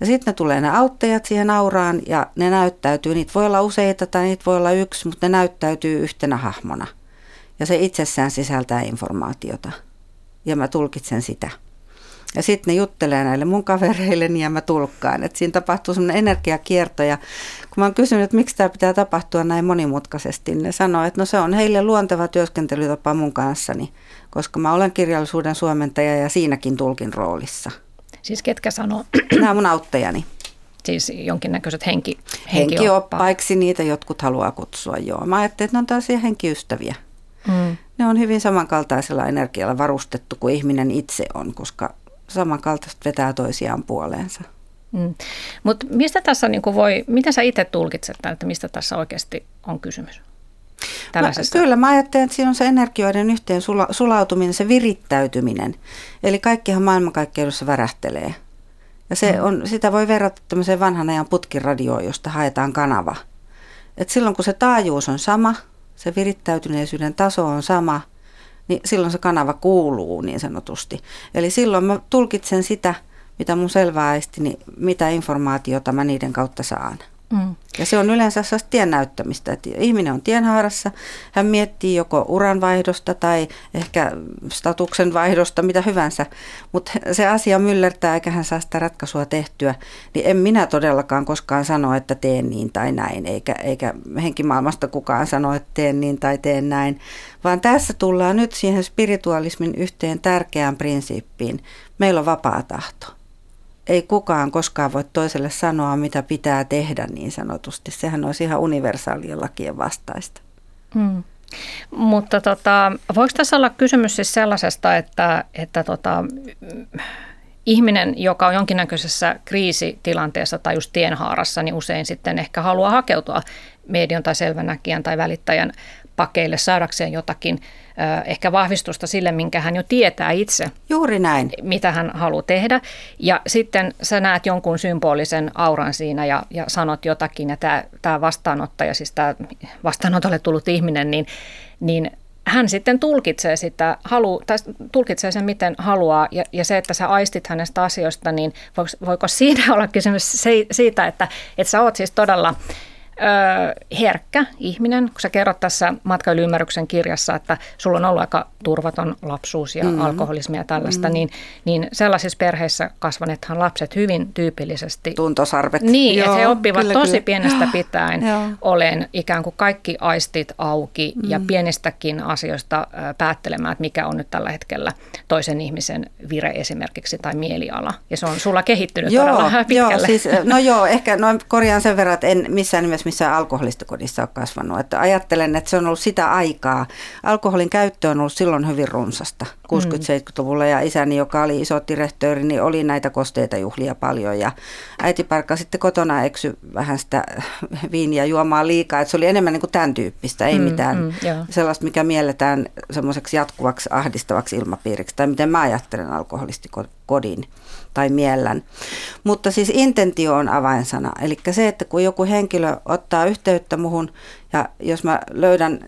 Ja sitten ne tulee ne auttajat siihen auraan ja ne näyttäytyy, niitä voi olla useita tai niitä voi olla yksi, mutta ne näyttäytyy yhtenä hahmona. Ja se itsessään sisältää informaatiota ja mä tulkitsen sitä. Ja sitten ne juttelee näille mun kavereille ja mä tulkkaan. Että siinä tapahtuu semmoinen energiakierto ja kun mä oon kysynyt, että miksi tämä pitää tapahtua näin monimutkaisesti, niin ne sanoo, että no se on heille luonteva työskentelytapa mun kanssani, koska mä olen kirjallisuuden suomentaja ja siinäkin tulkin roolissa. Siis ketkä sanoo? Nämä mun auttajani. Siis jonkinnäköiset henki, henkioppaiksi niitä jotkut haluaa kutsua, joo. Mä ajattelin, että ne on tällaisia henkiystäviä. Mm. Ne on hyvin samankaltaisella energialla varustettu kuin ihminen itse on, koska samankaltaista vetää toisiaan puoleensa. Mm. Mutta mistä tässä niin voi, miten sä itse tulkitset että mistä tässä oikeasti on kysymys? Mä, kyllä, mä ajattelen, että siinä on se energioiden yhteen sula, sulautuminen, se virittäytyminen. Eli kaikkihan maailmankaikkeudessa värähtelee. Ja se mm. on, sitä voi verrata tämmöiseen vanhan ajan putkiradioon, josta haetaan kanava. Et silloin kun se taajuus on sama, se virittäytyneisyyden taso on sama, niin silloin se kanava kuuluu niin sanotusti. Eli silloin mä tulkitsen sitä, mitä mun selvää niin mitä informaatiota mä niiden kautta saan. Mm. Ja se on yleensä sellaista tien näyttämistä, että ihminen on tienhaarassa, hän miettii joko uranvaihdosta tai ehkä statuksen vaihdosta, mitä hyvänsä, mutta se asia myllertää eikä hän saa sitä ratkaisua tehtyä, niin en minä todellakaan koskaan sano, että teen niin tai näin, eikä, eikä henkimaailmasta kukaan sano, että teen niin tai teen näin, vaan tässä tullaan nyt siihen spiritualismin yhteen tärkeään prinsiippiin. Meillä on vapaa tahto ei kukaan koskaan voi toiselle sanoa, mitä pitää tehdä niin sanotusti. Sehän olisi ihan universaalien lakien vastaista. Hmm. Mutta tota, voiko tässä olla kysymys siis sellaisesta, että, että tota, ihminen, joka on jonkinnäköisessä kriisitilanteessa tai just tienhaarassa, niin usein sitten ehkä haluaa hakeutua median tai selvänäkijän tai välittäjän pakeille saadakseen jotakin ehkä vahvistusta sille, minkä hän jo tietää itse. Juuri näin. Mitä hän haluaa tehdä. Ja sitten sä näet jonkun symbolisen auran siinä ja, ja sanot jotakin, ja tämä, tämä vastaanottaja, siis tämä vastaanotolle tullut ihminen, niin, niin hän sitten tulkitsee sitä, halu, tai tulkitsee sen miten haluaa, ja, ja se, että sä aistit hänestä asioista, niin voiko, voiko siinä olla kysymys siitä, että, että sä oot siis todella herkkä ihminen, kun sä kerrot tässä matkailuymmärryksen kirjassa, että sulla on ollut aika turvaton lapsuus ja mm. alkoholismia ja tällaista, mm. niin, niin sellaisissa perheissä kasvanethan lapset hyvin tyypillisesti. Tuntosarvet. Niin, Joo, että he oppivat kyllä, tosi kyllä. pienestä pitäen olen ikään kuin kaikki aistit auki mm. ja pienistäkin asioista päättelemään, että mikä on nyt tällä hetkellä toisen ihmisen vire esimerkiksi tai mieliala. Ja se on sulla kehittynyt joo, todella pitkälle. Joo, siis, no joo, ehkä noin korjaan sen verran, että en missään nimessä missään alkoholistokodissa ole kasvanut. Että ajattelen, että se on ollut sitä aikaa. Alkoholin käyttö on ollut silloin hyvin runsasta 60-70-luvulla ja isäni, joka oli iso direhtööri, niin oli näitä kosteita juhlia paljon. Ja äiti parkka sitten kotona eksy vähän sitä viiniä juomaan liikaa, että se oli enemmän niin kuin tämän tyyppistä, ei mm, mitään mm, sellaista, mikä mielletään semmoiseksi jatkuvaksi ahdistavaksi ilmapiiriksi. Tai miten mä ajattelen alkoholistikodin tai miellän. Mutta siis intentio on avainsana. Eli se, että kun joku henkilö ottaa yhteyttä muhun ja jos mä löydän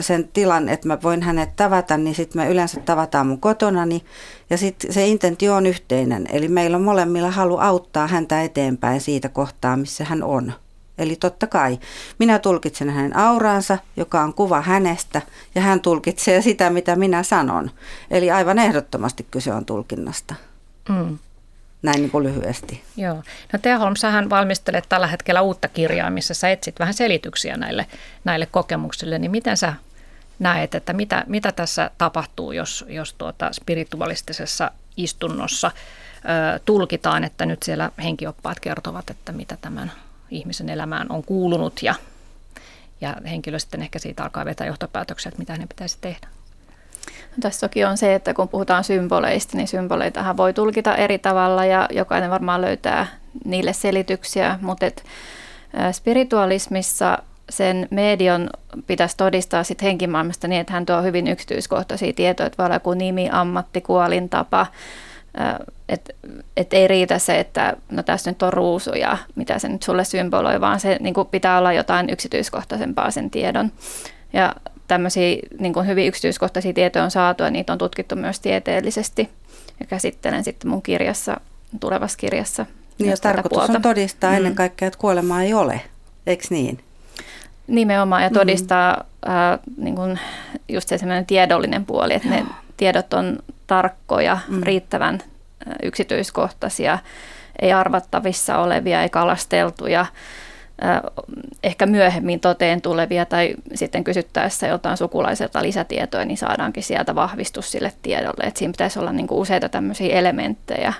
sen tilan, että mä voin hänet tavata, niin sitten me yleensä tavataan mun kotonani ja sitten se intentio on yhteinen. Eli meillä on molemmilla halu auttaa häntä eteenpäin siitä kohtaa, missä hän on. Eli totta kai minä tulkitsen hänen auraansa, joka on kuva hänestä, ja hän tulkitsee sitä, mitä minä sanon. Eli aivan ehdottomasti kyse on tulkinnasta. Mm. Näin niin kuin lyhyesti. Joo. No Teholm, sähän valmistelet tällä hetkellä uutta kirjaa, missä sä etsit vähän selityksiä näille, näille kokemuksille. Niin miten sä näet, että mitä, mitä tässä tapahtuu, jos, jos tuota spiritualistisessa istunnossa ö, tulkitaan, että nyt siellä henkioppaat kertovat, että mitä tämän ihmisen elämään on kuulunut ja ja henkilö sitten ehkä siitä alkaa vetää johtopäätöksiä, että mitä hänen pitäisi tehdä. Tässä on se, että kun puhutaan symboleista, niin symboleitahan voi tulkita eri tavalla ja jokainen varmaan löytää niille selityksiä, mutta et, spiritualismissa sen median pitäisi todistaa sit henkimaailmasta niin, että hän tuo hyvin yksityiskohtaisia tietoja, että voi olla joku nimi, ammatti, kuolintapa, että et ei riitä se, että no tässä nyt on ruusu ja mitä se nyt sulle symboloi, vaan se niin pitää olla jotain yksityiskohtaisempaa sen tiedon. Ja tämmöisiä niin kuin hyvin yksityiskohtaisia tietoja on saatu ja niitä on tutkittu myös tieteellisesti. Ja käsittelen sitten mun kirjassa, tulevassa kirjassa. Niin ja tarkoitus puolta. on todistaa mm. ennen kaikkea, että kuolemaa ei ole, eikö niin? Nimenomaan ja mm. todistaa mm. äh, niin kuin just se sellainen tiedollinen puoli, että Joo. ne tiedot on tarkkoja, mm. riittävän äh, yksityiskohtaisia, ei arvattavissa olevia, ei kalasteltuja ehkä myöhemmin toteen tulevia tai sitten kysyttäessä jotain sukulaiselta lisätietoja, niin saadaankin sieltä vahvistus sille tiedolle. Että siinä pitäisi olla niin kuin useita tämmöisiä elementtejä.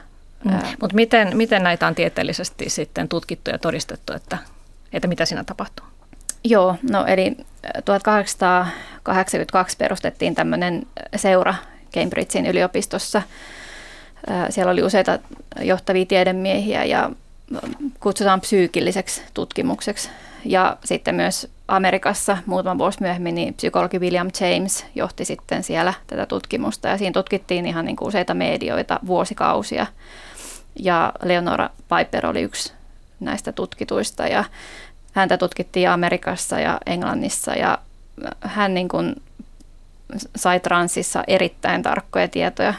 Mm. Mutta miten, miten näitä on tieteellisesti sitten tutkittu ja todistettu, että, että mitä siinä tapahtuu? Joo, no eli 1882 perustettiin tämmöinen seura Cambridgein yliopistossa. Siellä oli useita johtavia tiedemiehiä ja kutsutaan psyykilliseksi tutkimukseksi. Ja sitten myös Amerikassa muutama vuosi myöhemmin niin psykologi William James johti sitten siellä tätä tutkimusta ja siinä tutkittiin ihan niin kuin useita medioita vuosikausia. Ja Leonora Piper oli yksi näistä tutkituista ja häntä tutkittiin Amerikassa ja Englannissa ja hän niin kuin sai transissa erittäin tarkkoja tietoja.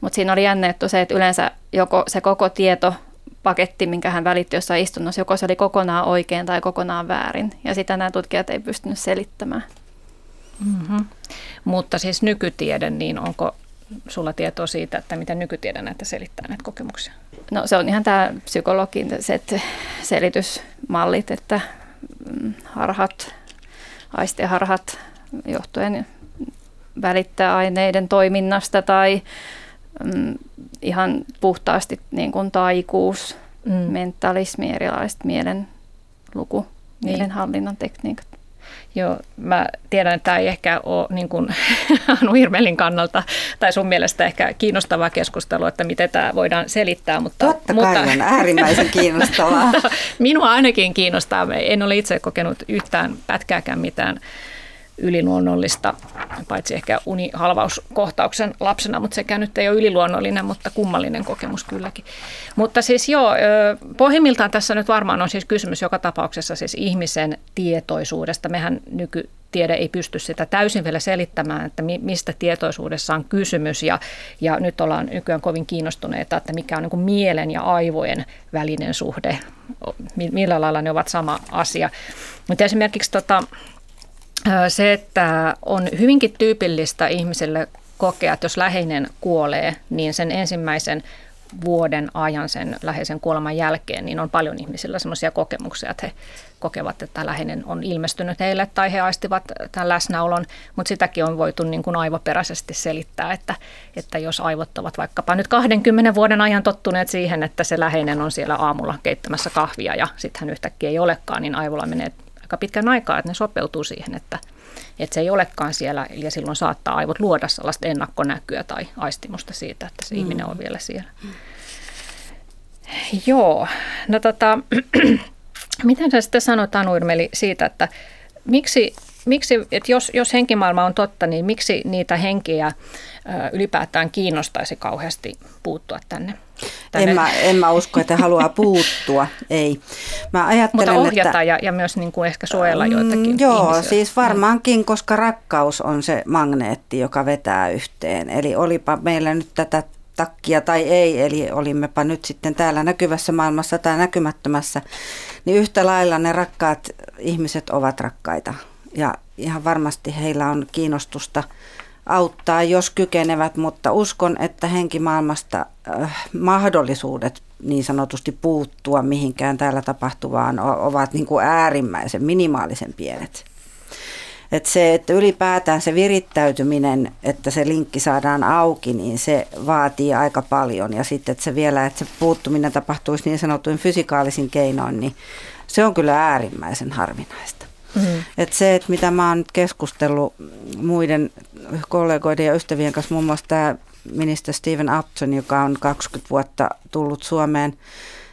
Mutta siinä oli jännä se, että yleensä joko se koko tieto paketti, minkä hän välitti jossain istunnossa, joko se oli kokonaan oikein tai kokonaan väärin. Ja sitä nämä tutkijat ei pystynyt selittämään. Mm-hmm. Mutta siis nykytiede, niin onko sulla tietoa siitä, että miten nykytiede näitä selittää näitä kokemuksia? No se on ihan tämä psykologin selitysmallit, että mm, harhat, aisteharhat johtuen välittää aineiden toiminnasta tai mm, ihan puhtaasti niin kuin taikuus, mm. mentalismi, erilaiset mielen luku, niin. mielenhallinnan tekniikat. Joo, mä tiedän, että tämä ei ehkä ole niin kuin Anu Hirmelin kannalta tai sun mielestä ehkä kiinnostavaa keskustelua, että miten tämä voidaan selittää. Mutta, Totta mutta, kai on äärimmäisen kiinnostavaa. minua ainakin kiinnostaa. En ole itse kokenut yhtään pätkääkään mitään yliluonnollista, paitsi ehkä unihalvauskohtauksen lapsena, mutta sekään nyt ei ole yliluonnollinen, mutta kummallinen kokemus kylläkin. Mutta siis joo, pohjimmiltaan tässä nyt varmaan on siis kysymys joka tapauksessa siis ihmisen tietoisuudesta. Mehän nykytiede ei pysty sitä täysin vielä selittämään, että mistä tietoisuudessa on kysymys ja, ja nyt ollaan nykyään kovin kiinnostuneita, että mikä on niin mielen ja aivojen välinen suhde, millä lailla ne ovat sama asia. Mutta esimerkiksi tota, se, että on hyvinkin tyypillistä ihmiselle kokea, että jos läheinen kuolee, niin sen ensimmäisen vuoden ajan sen läheisen kuoleman jälkeen, niin on paljon ihmisillä sellaisia kokemuksia, että he kokevat, että läheinen on ilmestynyt heille tai he aistivat tämän läsnäolon, mutta sitäkin on voitu niin kuin aivoperäisesti selittää, että, että jos aivot ovat vaikkapa nyt 20 vuoden ajan tottuneet siihen, että se läheinen on siellä aamulla keittämässä kahvia ja sitten hän yhtäkkiä ei olekaan, niin aivolla menee aika pitkän aikaa, että ne sopeutuu siihen, että, että se ei olekaan siellä ja silloin saattaa aivot luoda sellaista ennakkonäkyä tai aistimusta siitä, että se mm. ihminen on vielä siellä. Mm. Joo, no tota, miten sä sitten sanot Anu Irmeli siitä, että miksi, miksi että jos, jos henkimaailma on totta, niin miksi niitä henkiä ylipäätään kiinnostaisi kauheasti puuttua tänne? Tänne. En, mä, en mä usko, että haluaa puuttua, ei. Mä ajattelen, Mutta ohjata että, ja, ja myös niin kuin ehkä suojella mm, joitakin Joo, ihmisiä. siis varmaankin, koska rakkaus on se magneetti, joka vetää yhteen. Eli olipa meillä nyt tätä takkia tai ei, eli olimmepa nyt sitten täällä näkyvässä maailmassa tai näkymättömässä, niin yhtä lailla ne rakkaat ihmiset ovat rakkaita. Ja ihan varmasti heillä on kiinnostusta auttaa, jos kykenevät, mutta uskon, että henkimaailmasta äh, mahdollisuudet niin sanotusti puuttua mihinkään täällä tapahtuvaan ovat niin kuin äärimmäisen minimaalisen pienet. Et se, että ylipäätään se virittäytyminen, että se linkki saadaan auki, niin se vaatii aika paljon. Ja sitten, että se vielä, että se puuttuminen tapahtuisi niin sanotuin fysikaalisin keinoin, niin se on kyllä äärimmäisen harvinaista. Mm-hmm. Et se, että mitä mä oon nyt keskustellut muiden kollegoiden ja ystävien kanssa, muun muassa tämä minister Steven Upton, joka on 20 vuotta tullut Suomeen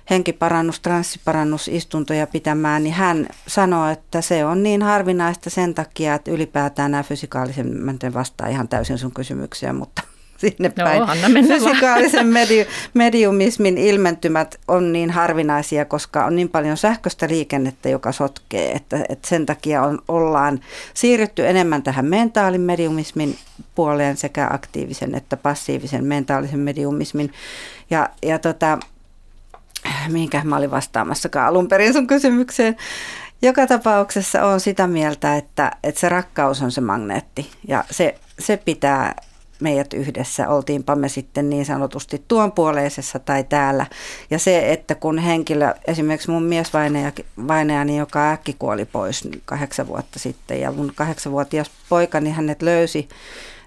henkiparannus, transsiparannusistuntoja pitämään, niin hän sanoo, että se on niin harvinaista sen takia, että ylipäätään nämä fysikaalisen, vastaa ihan täysin sun kysymykseen, mutta sinne no, päin. Fysikaalisen medi- mediumismin ilmentymät on niin harvinaisia, koska on niin paljon sähköistä liikennettä, joka sotkee, että, että sen takia on, ollaan siirrytty enemmän tähän mentaalin mediumismin puoleen sekä aktiivisen että passiivisen mentaalisen mediumismin. Ja, ja tota, mihinkä mä olin vastaamassa alun perin sun kysymykseen. Joka tapauksessa on sitä mieltä, että, että se rakkaus on se magneetti ja se, se pitää meidät yhdessä, oltiinpa me sitten niin sanotusti tuon puoleisessa tai täällä. Ja se, että kun henkilö, esimerkiksi mun mies vainajani, joka äkki kuoli pois kahdeksan vuotta sitten ja mun kahdeksanvuotias poikani hänet löysi,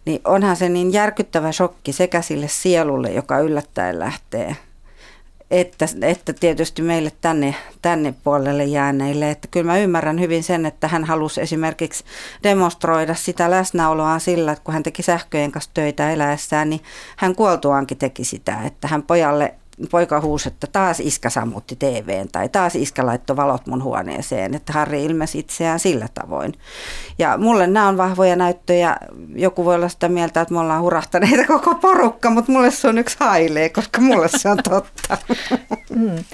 niin onhan se niin järkyttävä shokki sekä sille sielulle, joka yllättäen lähtee että, että tietysti meille tänne, tänne puolelle jääneille. Että kyllä mä ymmärrän hyvin sen, että hän halusi esimerkiksi demonstroida sitä läsnäoloaan sillä, että kun hän teki sähköjen kanssa töitä eläessään, niin hän kuoltuaankin teki sitä, että hän pojalle poika huusi, että taas iskä sammutti TVn tai taas iskä laittoi valot mun huoneeseen, että Harri ilmesi itseään sillä tavoin. Ja mulle nämä on vahvoja näyttöjä. Joku voi olla sitä mieltä, että me ollaan hurahtaneita koko porukka, mutta mulle se on yksi hailee, koska mulle se on totta. Mm.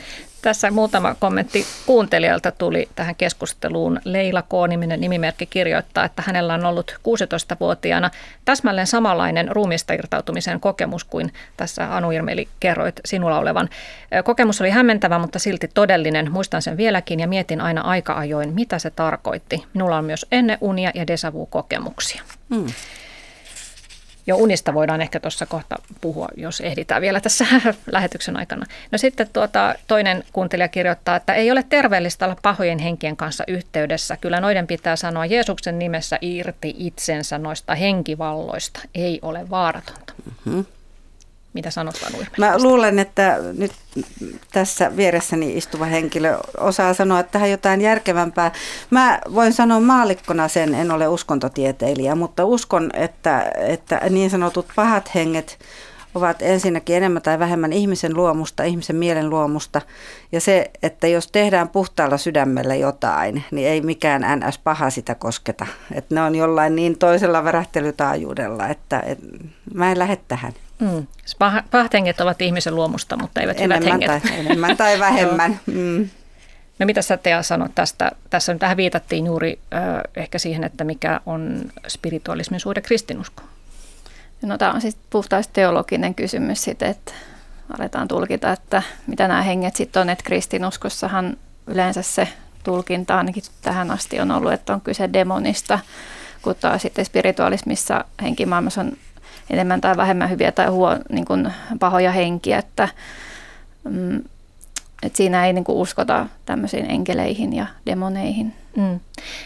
Tässä muutama kommentti kuuntelijalta tuli tähän keskusteluun. Leila K-niminen nimimerkki kirjoittaa, että hänellä on ollut 16-vuotiaana täsmälleen samanlainen ruumista irtautumisen kokemus kuin tässä Anu Irmeli kerroit sinulla olevan. Kokemus oli hämmentävä, mutta silti todellinen. Muistan sen vieläkin ja mietin aina aika ajoin, mitä se tarkoitti. Minulla on myös ennen unia ja desavu kokemuksia Hmm. Jo unista voidaan ehkä tuossa kohta puhua, jos ehditään vielä tässä lähetyksen aikana. No sitten tuota, toinen kuuntelija kirjoittaa, että ei ole terveellistä olla pahojen henkien kanssa yhteydessä. Kyllä noiden pitää sanoa Jeesuksen nimessä irti itsensä noista henkivalloista. Ei ole vaaratonta. Mm-hmm. Mitä sanot Anu Mä luulen, että nyt tässä vieressäni istuva henkilö osaa sanoa tähän jotain järkevämpää. Mä voin sanoa maalikkona sen, en ole uskontotieteilijä, mutta uskon, että, että niin sanotut pahat henget ovat ensinnäkin enemmän tai vähemmän ihmisen luomusta, ihmisen mielen luomusta. Ja se, että jos tehdään puhtaalla sydämellä jotain, niin ei mikään NS paha sitä kosketa. Että ne on jollain niin toisella värähtelytaajuudella, että et, mä en lähde tähän. Mm. Pahat henget ovat ihmisen luomusta, mutta eivät enemmän hyvät henget. Tai, enemmän tai vähemmän. mm. No mitä sä Tea sanot tästä? Tässä nyt tähän viitattiin juuri äh, ehkä siihen, että mikä on spiritualismin suhde kristinuskoon. No tämä on siis puhtaasti teologinen kysymys sitten, että aletaan tulkita, että mitä nämä henget sitten on, että kristinuskossahan yleensä se tulkinta ainakin tähän asti on ollut, että on kyse demonista, kun taas sitten spiritualismissa henkimaailmassa on enemmän tai vähemmän hyviä tai huo, niin kuin pahoja henkiä, että, mm, että siinä ei niin kuin uskota tämmöisiin enkeleihin ja demoneihin. Mm.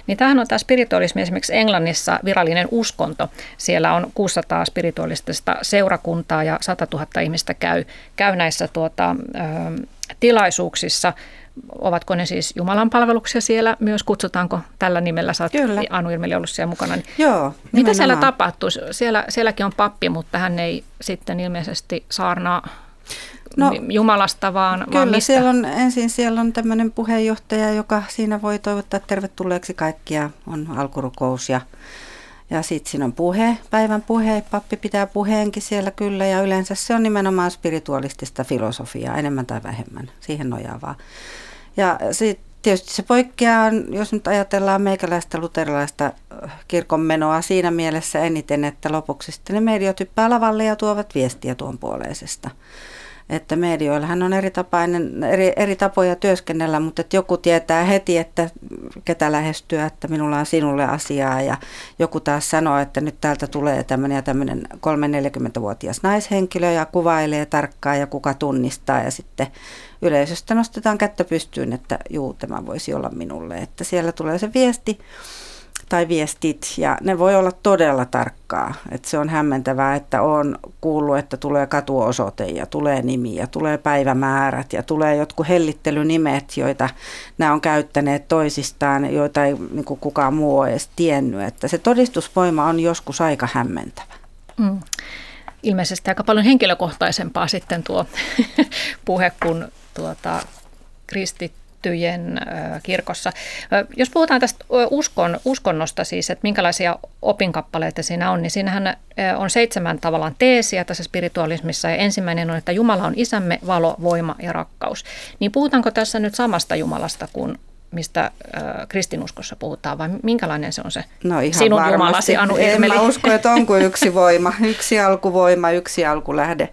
Niin tämähän on tämä spiritualismi esimerkiksi Englannissa virallinen uskonto. Siellä on 600 spiritualistista seurakuntaa ja 100 000 ihmistä käy, käy näissä tuota, ö, tilaisuuksissa. Ovatko ne siis Jumalan palveluksia siellä myös? Kutsutaanko tällä nimellä? Sä oot Kyllä. Anu Irmeli ollut siellä mukana. Niin Joo, nimenomaan. Mitä siellä tapahtuu? Siellä, sielläkin on pappi, mutta hän ei sitten ilmeisesti saarnaa no, Jumalasta, vaan, kyllä, vaan mistä? siellä on ensin siellä on tämmöinen puheenjohtaja, joka siinä voi toivottaa tervetulleeksi kaikkia. On alkurukous ja, ja sitten siinä on puhe, päivän puhe. Pappi pitää puheenkin siellä kyllä ja yleensä se on nimenomaan spiritualistista filosofiaa, enemmän tai vähemmän, siihen nojaavaa. Ja sitten tietysti se poikkeaa, jos nyt ajatellaan meikäläistä luterilaista kirkonmenoa siinä mielessä eniten, että lopuksi sitten ne mediot hyppää lavalle ja tuovat viestiä tuon puoleisesta että medioillahan on eri, tapainen, eri, eri tapoja työskennellä, mutta että joku tietää heti, että ketä lähestyä, että minulla on sinulle asiaa ja joku taas sanoo, että nyt täältä tulee tämmöinen ja tämmöinen 3-40-vuotias naishenkilö ja kuvailee tarkkaan ja kuka tunnistaa ja sitten yleisöstä nostetaan kättä pystyyn, että juu, tämä voisi olla minulle, että siellä tulee se viesti tai viestit, ja ne voi olla todella tarkkaa. Että se on hämmentävää, että on kuullut, että tulee katuosoite ja tulee nimi ja tulee päivämäärät ja tulee jotkut hellittelynimet, joita nämä on käyttäneet toisistaan, joita ei niin kuin kukaan muu ole edes tiennyt. Että se todistusvoima on joskus aika hämmentävä. Mm. Ilmeisesti aika paljon henkilökohtaisempaa sitten tuo puhe, kun tuota, kristit kristittyjen kirkossa. Jos puhutaan tästä uskon, uskonnosta siis, että minkälaisia opinkappaleita siinä on, niin siinähän on seitsemän tavallaan teesiä tässä spiritualismissa ja ensimmäinen on, että Jumala on isämme, valo, voima ja rakkaus. Niin puhutaanko tässä nyt samasta Jumalasta kuin mistä äh, kristinuskossa puhutaan, vai minkälainen se on se no ihan sinun varmasti. Jumalasi, Anu En mä usko, että onko yksi voima, yksi alkuvoima, yksi alkulähde,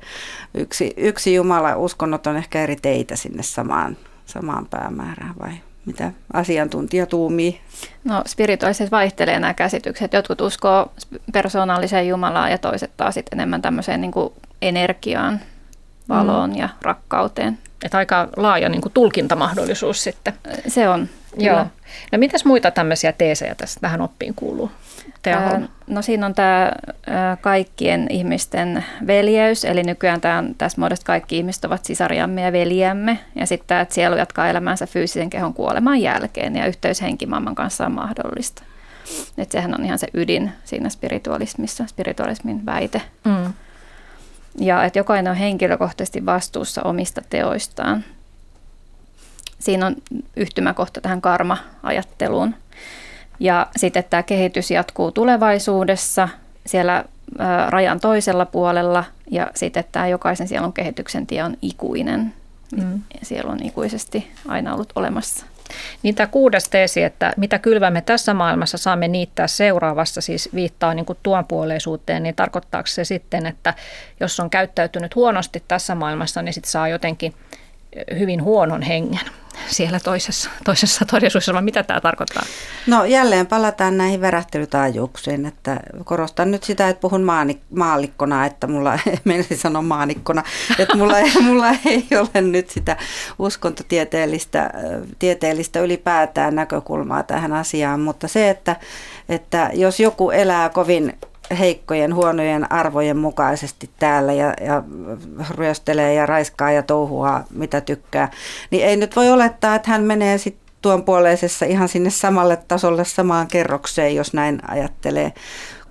yksi, yksi Jumala. Uskonnot on ehkä eri teitä sinne samaan samaan päämäärään vai mitä asiantuntija tuumii? No spirituaalisesti vaihtelee nämä käsitykset. Jotkut uskoo persoonalliseen Jumalaan ja toiset taas sit enemmän tämmöiseen niin kuin energiaan, valoon mm. ja rakkauteen. Että aika laaja niin kuin tulkintamahdollisuus sitten. Se on, kyllä. Joo. No mitäs muita tämmöisiä teesejä tässä tähän oppiin kuuluu? Ää, no siinä on tämä kaikkien ihmisten veljeys, eli nykyään tämä on tässä muodossa kaikki ihmiset ovat sisariamme ja veljämme. Ja sitten tämä, että sielu jatkaa elämänsä fyysisen kehon kuoleman jälkeen ja yhteys henkimaailman kanssa on mahdollista. Et sehän on ihan se ydin siinä spiritualismissa, spiritualismin väite. Mm. Ja että jokainen on henkilökohtaisesti vastuussa omista teoistaan. Siinä on yhtymäkohta tähän karma-ajatteluun. Ja sitten tämä kehitys jatkuu tulevaisuudessa siellä rajan toisella puolella ja sitten tämä jokaisen sielun kehityksen tie on ikuinen. Mm. Sielu on ikuisesti aina ollut olemassa. Niin tämä kuudes teesi, että mitä kylvämme tässä maailmassa, saamme niittää seuraavassa, siis viittaa niin kuin tuonpuoleisuuteen, niin tarkoittaako se sitten, että jos on käyttäytynyt huonosti tässä maailmassa, niin sitten saa jotenkin hyvin huonon hengen siellä toisessa, toisessa todellisuudessa, vai mitä tämä tarkoittaa? No jälleen palataan näihin värähtelytaajuuksiin, että korostan nyt sitä, että puhun maani, maallikkona, että mulla, menisin sanoa maanikkona, että mulla, mulla ei ole nyt sitä uskontotieteellistä tieteellistä ylipäätään näkökulmaa tähän asiaan, mutta se, että, että jos joku elää kovin heikkojen, huonojen arvojen mukaisesti täällä ja, ja ryöstelee ja raiskaa ja touhua mitä tykkää, niin ei nyt voi olettaa, että hän menee sitten tuon puoleisessa ihan sinne samalle tasolle samaan kerrokseen, jos näin ajattelee,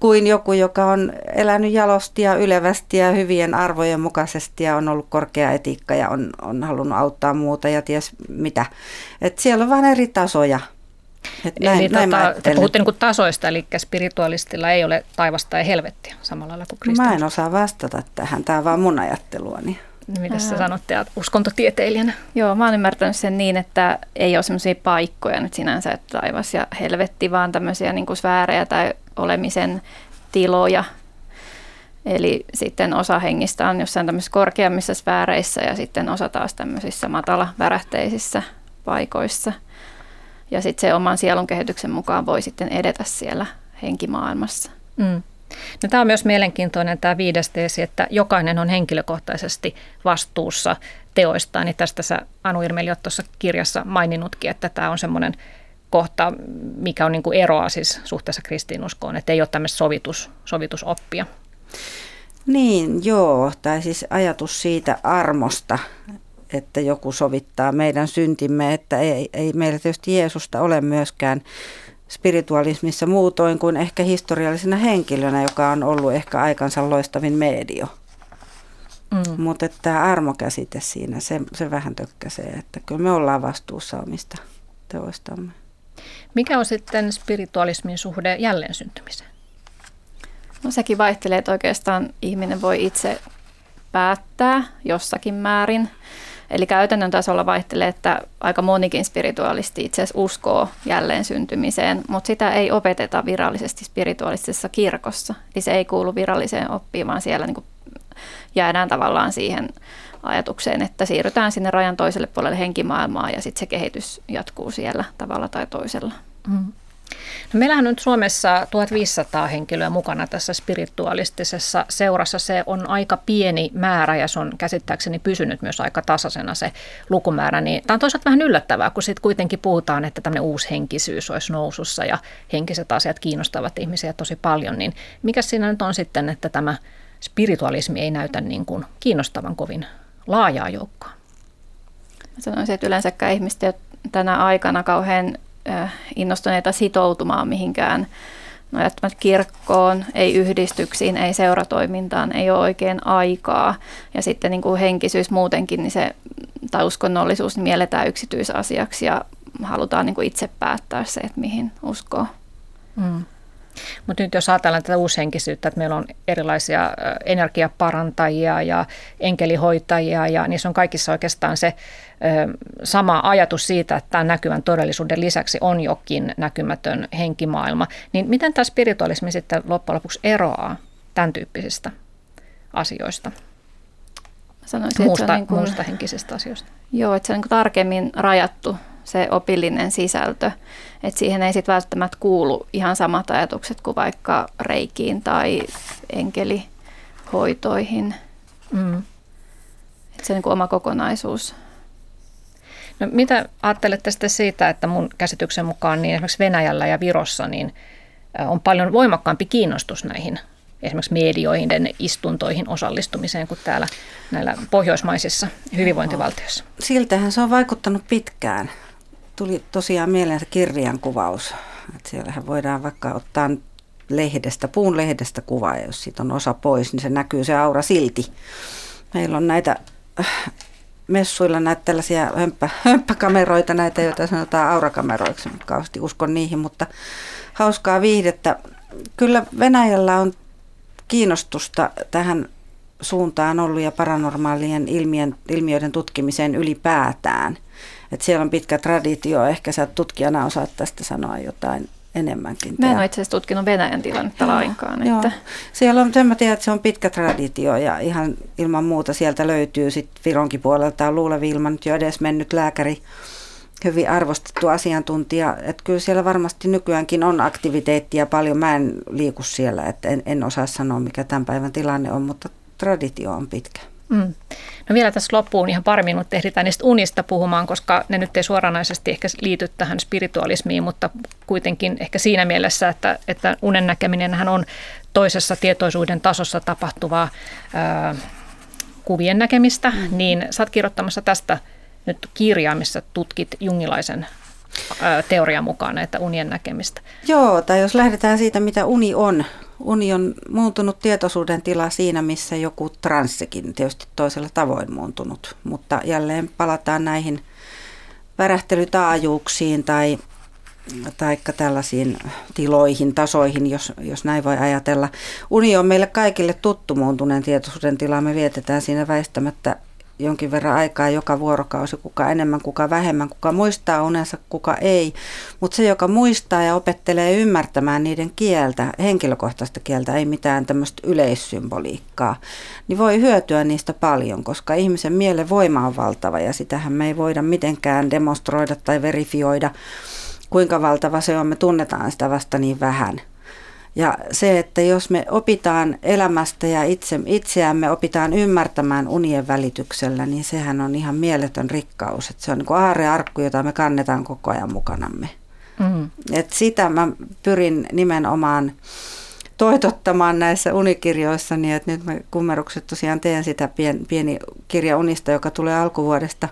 kuin joku, joka on elänyt jalosti ja ylevästi ja hyvien arvojen mukaisesti ja on ollut korkea etiikka ja on, on halunnut auttaa muuta ja ties mitä. Et siellä on vähän eri tasoja et näin, eli näin tota, te puhutte niin tasoista, eli spiritualistilla ei ole taivasta ja helvettiä samalla lailla kuin. Mä en osaa vastata tähän, tämä on vaan mun ajatteluani. No, mitä sä sanotte uskontotieteilijänä? Joo, mä oon ymmärtänyt sen niin, että ei ole semmoisia paikkoja nyt sinänsä, että taivas ja helvetti, vaan tämmöisiä niin kuin sfäärejä tai olemisen tiloja. Eli sitten osa hengistä on jossain tämmöisissä korkeammissa sfääreissä ja sitten osa taas tämmöisissä matala värähteisissä paikoissa – ja sitten se oman sielun kehityksen mukaan voi sitten edetä siellä henkimaailmassa. Mm. No, tämä on myös mielenkiintoinen tämä viides teesi, että jokainen on henkilökohtaisesti vastuussa teoistaan. Niin tästä sä Anu Irmeli tuossa kirjassa maininnutkin, että tämä on semmoinen kohta, mikä on niin kuin eroa siis suhteessa kristinuskoon, että ei ole tämmöistä sovitus, sovitusoppia. Niin, joo, tai siis ajatus siitä armosta, että joku sovittaa meidän syntimme, että ei, ei meillä tietysti Jeesusta ole myöskään spiritualismissa muutoin kuin ehkä historiallisena henkilönä, joka on ollut ehkä aikansa loistavin medio. Mm. Mutta että tämä armokäsite siinä, se, se vähän tökkäsee, että kyllä me ollaan vastuussa omista teoistamme. Mikä on sitten spiritualismin suhde jälleen syntymiseen? No sekin vaihtelee, että oikeastaan ihminen voi itse päättää jossakin määrin. Eli käytännön tasolla vaihtelee, että aika monikin spirituaalisti itse asiassa uskoo jälleen syntymiseen, mutta sitä ei opeteta virallisesti spirituaalisessa kirkossa. Eli se ei kuulu viralliseen oppiin, vaan siellä niin jäädään tavallaan siihen ajatukseen, että siirrytään sinne rajan toiselle puolelle henkimaailmaa ja sitten se kehitys jatkuu siellä tavalla tai toisella. Mm. No meillähän on nyt Suomessa 1500 henkilöä mukana tässä spiritualistisessa seurassa. Se on aika pieni määrä ja se on käsittääkseni pysynyt myös aika tasaisena se lukumäärä. Niin tämä on toisaalta vähän yllättävää, kun sitten kuitenkin puhutaan, että tämmöinen uusi henkisyys olisi nousussa ja henkiset asiat kiinnostavat ihmisiä tosi paljon. Niin mikä siinä nyt on sitten, että tämä spiritualismi ei näytä niin kuin kiinnostavan kovin laajaa joukkoa? Sanoisin, että yleensäkään ihmiset tänä aikana kauhean innostuneita sitoutumaan mihinkään no, kirkkoon, ei yhdistyksiin, ei seuratoimintaan, ei ole oikein aikaa. Ja sitten niin kuin henkisyys muutenkin, niin se, tai uskonnollisuus niin mielletään yksityisasiaksi ja halutaan niin kuin itse päättää se, että mihin uskoo. Mm. Mutta nyt jos ajatellaan tätä uushenkisyyttä, että meillä on erilaisia energiaparantajia ja enkelihoitajia ja niissä on kaikissa oikeastaan se sama ajatus siitä, että tämän näkyvän todellisuuden lisäksi on jokin näkymätön henkimaailma. Niin miten tämä spiritualismi sitten loppujen lopuksi eroaa tämän tyyppisistä asioista? Sanoisin, muusta, että se on niin kuin, muusta henkisistä asioista. Joo, että se on niin tarkemmin rajattu se opillinen sisältö. Että siihen ei sitten välttämättä kuulu ihan samat ajatukset kuin vaikka reikiin tai enkelihoitoihin. Mm. Että se on niin kuin oma kokonaisuus. No, mitä ajattelette sitten siitä, että mun käsityksen mukaan niin esimerkiksi Venäjällä ja Virossa niin on paljon voimakkaampi kiinnostus näihin esimerkiksi medioihin, istuntoihin osallistumiseen kuin täällä näillä pohjoismaisissa hyvinvointivaltioissa? Siltähän se on vaikuttanut pitkään tuli tosiaan mieleen se kirjan kuvaus. Että siellähän voidaan vaikka ottaa lehdestä, puun lehdestä kuva, ja jos siitä on osa pois, niin se näkyy se aura silti. Meillä on näitä äh, messuilla näitä tällaisia hömppä, hömppäkameroita, näitä, joita sanotaan aurakameroiksi, mutta kauheasti uskon niihin, mutta hauskaa viihdettä. Kyllä Venäjällä on kiinnostusta tähän suuntaan ollut ja paranormaalien ilmiöiden tutkimiseen ylipäätään – että siellä on pitkä traditio, ehkä sä tutkijana osaat tästä sanoa jotain enemmänkin. Mä en ole itse asiassa tutkinut Venäjän tilannetta joo, lainkaan. Joo. Että. Siellä on, sen mä tiedän, että se on pitkä traditio ja ihan ilman muuta sieltä löytyy sitten Vironkin puolelta on Luulevi Ilman nyt jo edes mennyt lääkäri, hyvin arvostettu asiantuntija. Että kyllä siellä varmasti nykyäänkin on aktiviteettia paljon. Mä en liiku siellä, että en, en osaa sanoa mikä tämän päivän tilanne on, mutta traditio on pitkä. Mm. No vielä tässä loppuun ihan pari minuuttia ehditään niistä unista puhumaan, koska ne nyt ei suoranaisesti ehkä liity tähän spiritualismiin, mutta kuitenkin ehkä siinä mielessä, että, että unen näkeminen on toisessa tietoisuuden tasossa tapahtuvaa ää, kuvien näkemistä, mm. niin sä oot kirjoittamassa tästä nyt kirjaa, missä tutkit jungilaisen teorian mukaan näitä unien näkemistä. Joo, tai jos lähdetään siitä, mitä uni on, uni on muuntunut tietoisuuden tila siinä, missä joku transsikin tietysti toisella tavoin muuntunut, mutta jälleen palataan näihin värähtelytaajuuksiin tai taikka tällaisiin tiloihin, tasoihin, jos, jos näin voi ajatella. Uni on meille kaikille tuttu muuntuneen tietoisuuden tila. Me vietetään siinä väistämättä jonkin verran aikaa joka vuorokausi, kuka enemmän, kuka vähemmän, kuka muistaa unensa, kuka ei. Mutta se, joka muistaa ja opettelee ymmärtämään niiden kieltä, henkilökohtaista kieltä, ei mitään tämmöistä yleissymboliikkaa, niin voi hyötyä niistä paljon, koska ihmisen mielen voima on valtava ja sitähän me ei voida mitenkään demonstroida tai verifioida, kuinka valtava se on. Me tunnetaan sitä vasta niin vähän. Ja se, että jos me opitaan elämästä ja itse, itseämme opitaan ymmärtämään unien välityksellä, niin sehän on ihan mieletön rikkaus. Että se on niin kuin aarrearkku, jota me kannetaan koko ajan mukanamme. Mm. Et sitä mä pyrin nimenomaan toitottamaan näissä unikirjoissa, niin että nyt mä kummerukset tosiaan teen sitä pien, pieni kirja unista, joka tulee alkuvuodesta.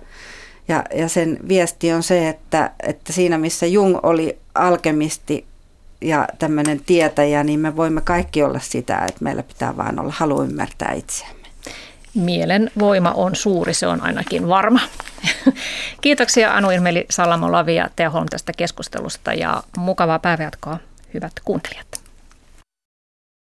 Ja, ja sen viesti on se, että, että siinä missä Jung oli alkemisti ja tämmöinen tietäjä, niin me voimme kaikki olla sitä, että meillä pitää vain olla halu ymmärtää itseämme. Mielen voima on suuri, se on ainakin varma. Kiitoksia Anu Irmeli Salamo-Lavi ja Teo Holm tästä keskustelusta ja mukavaa päivänjatkoa, hyvät kuuntelijat.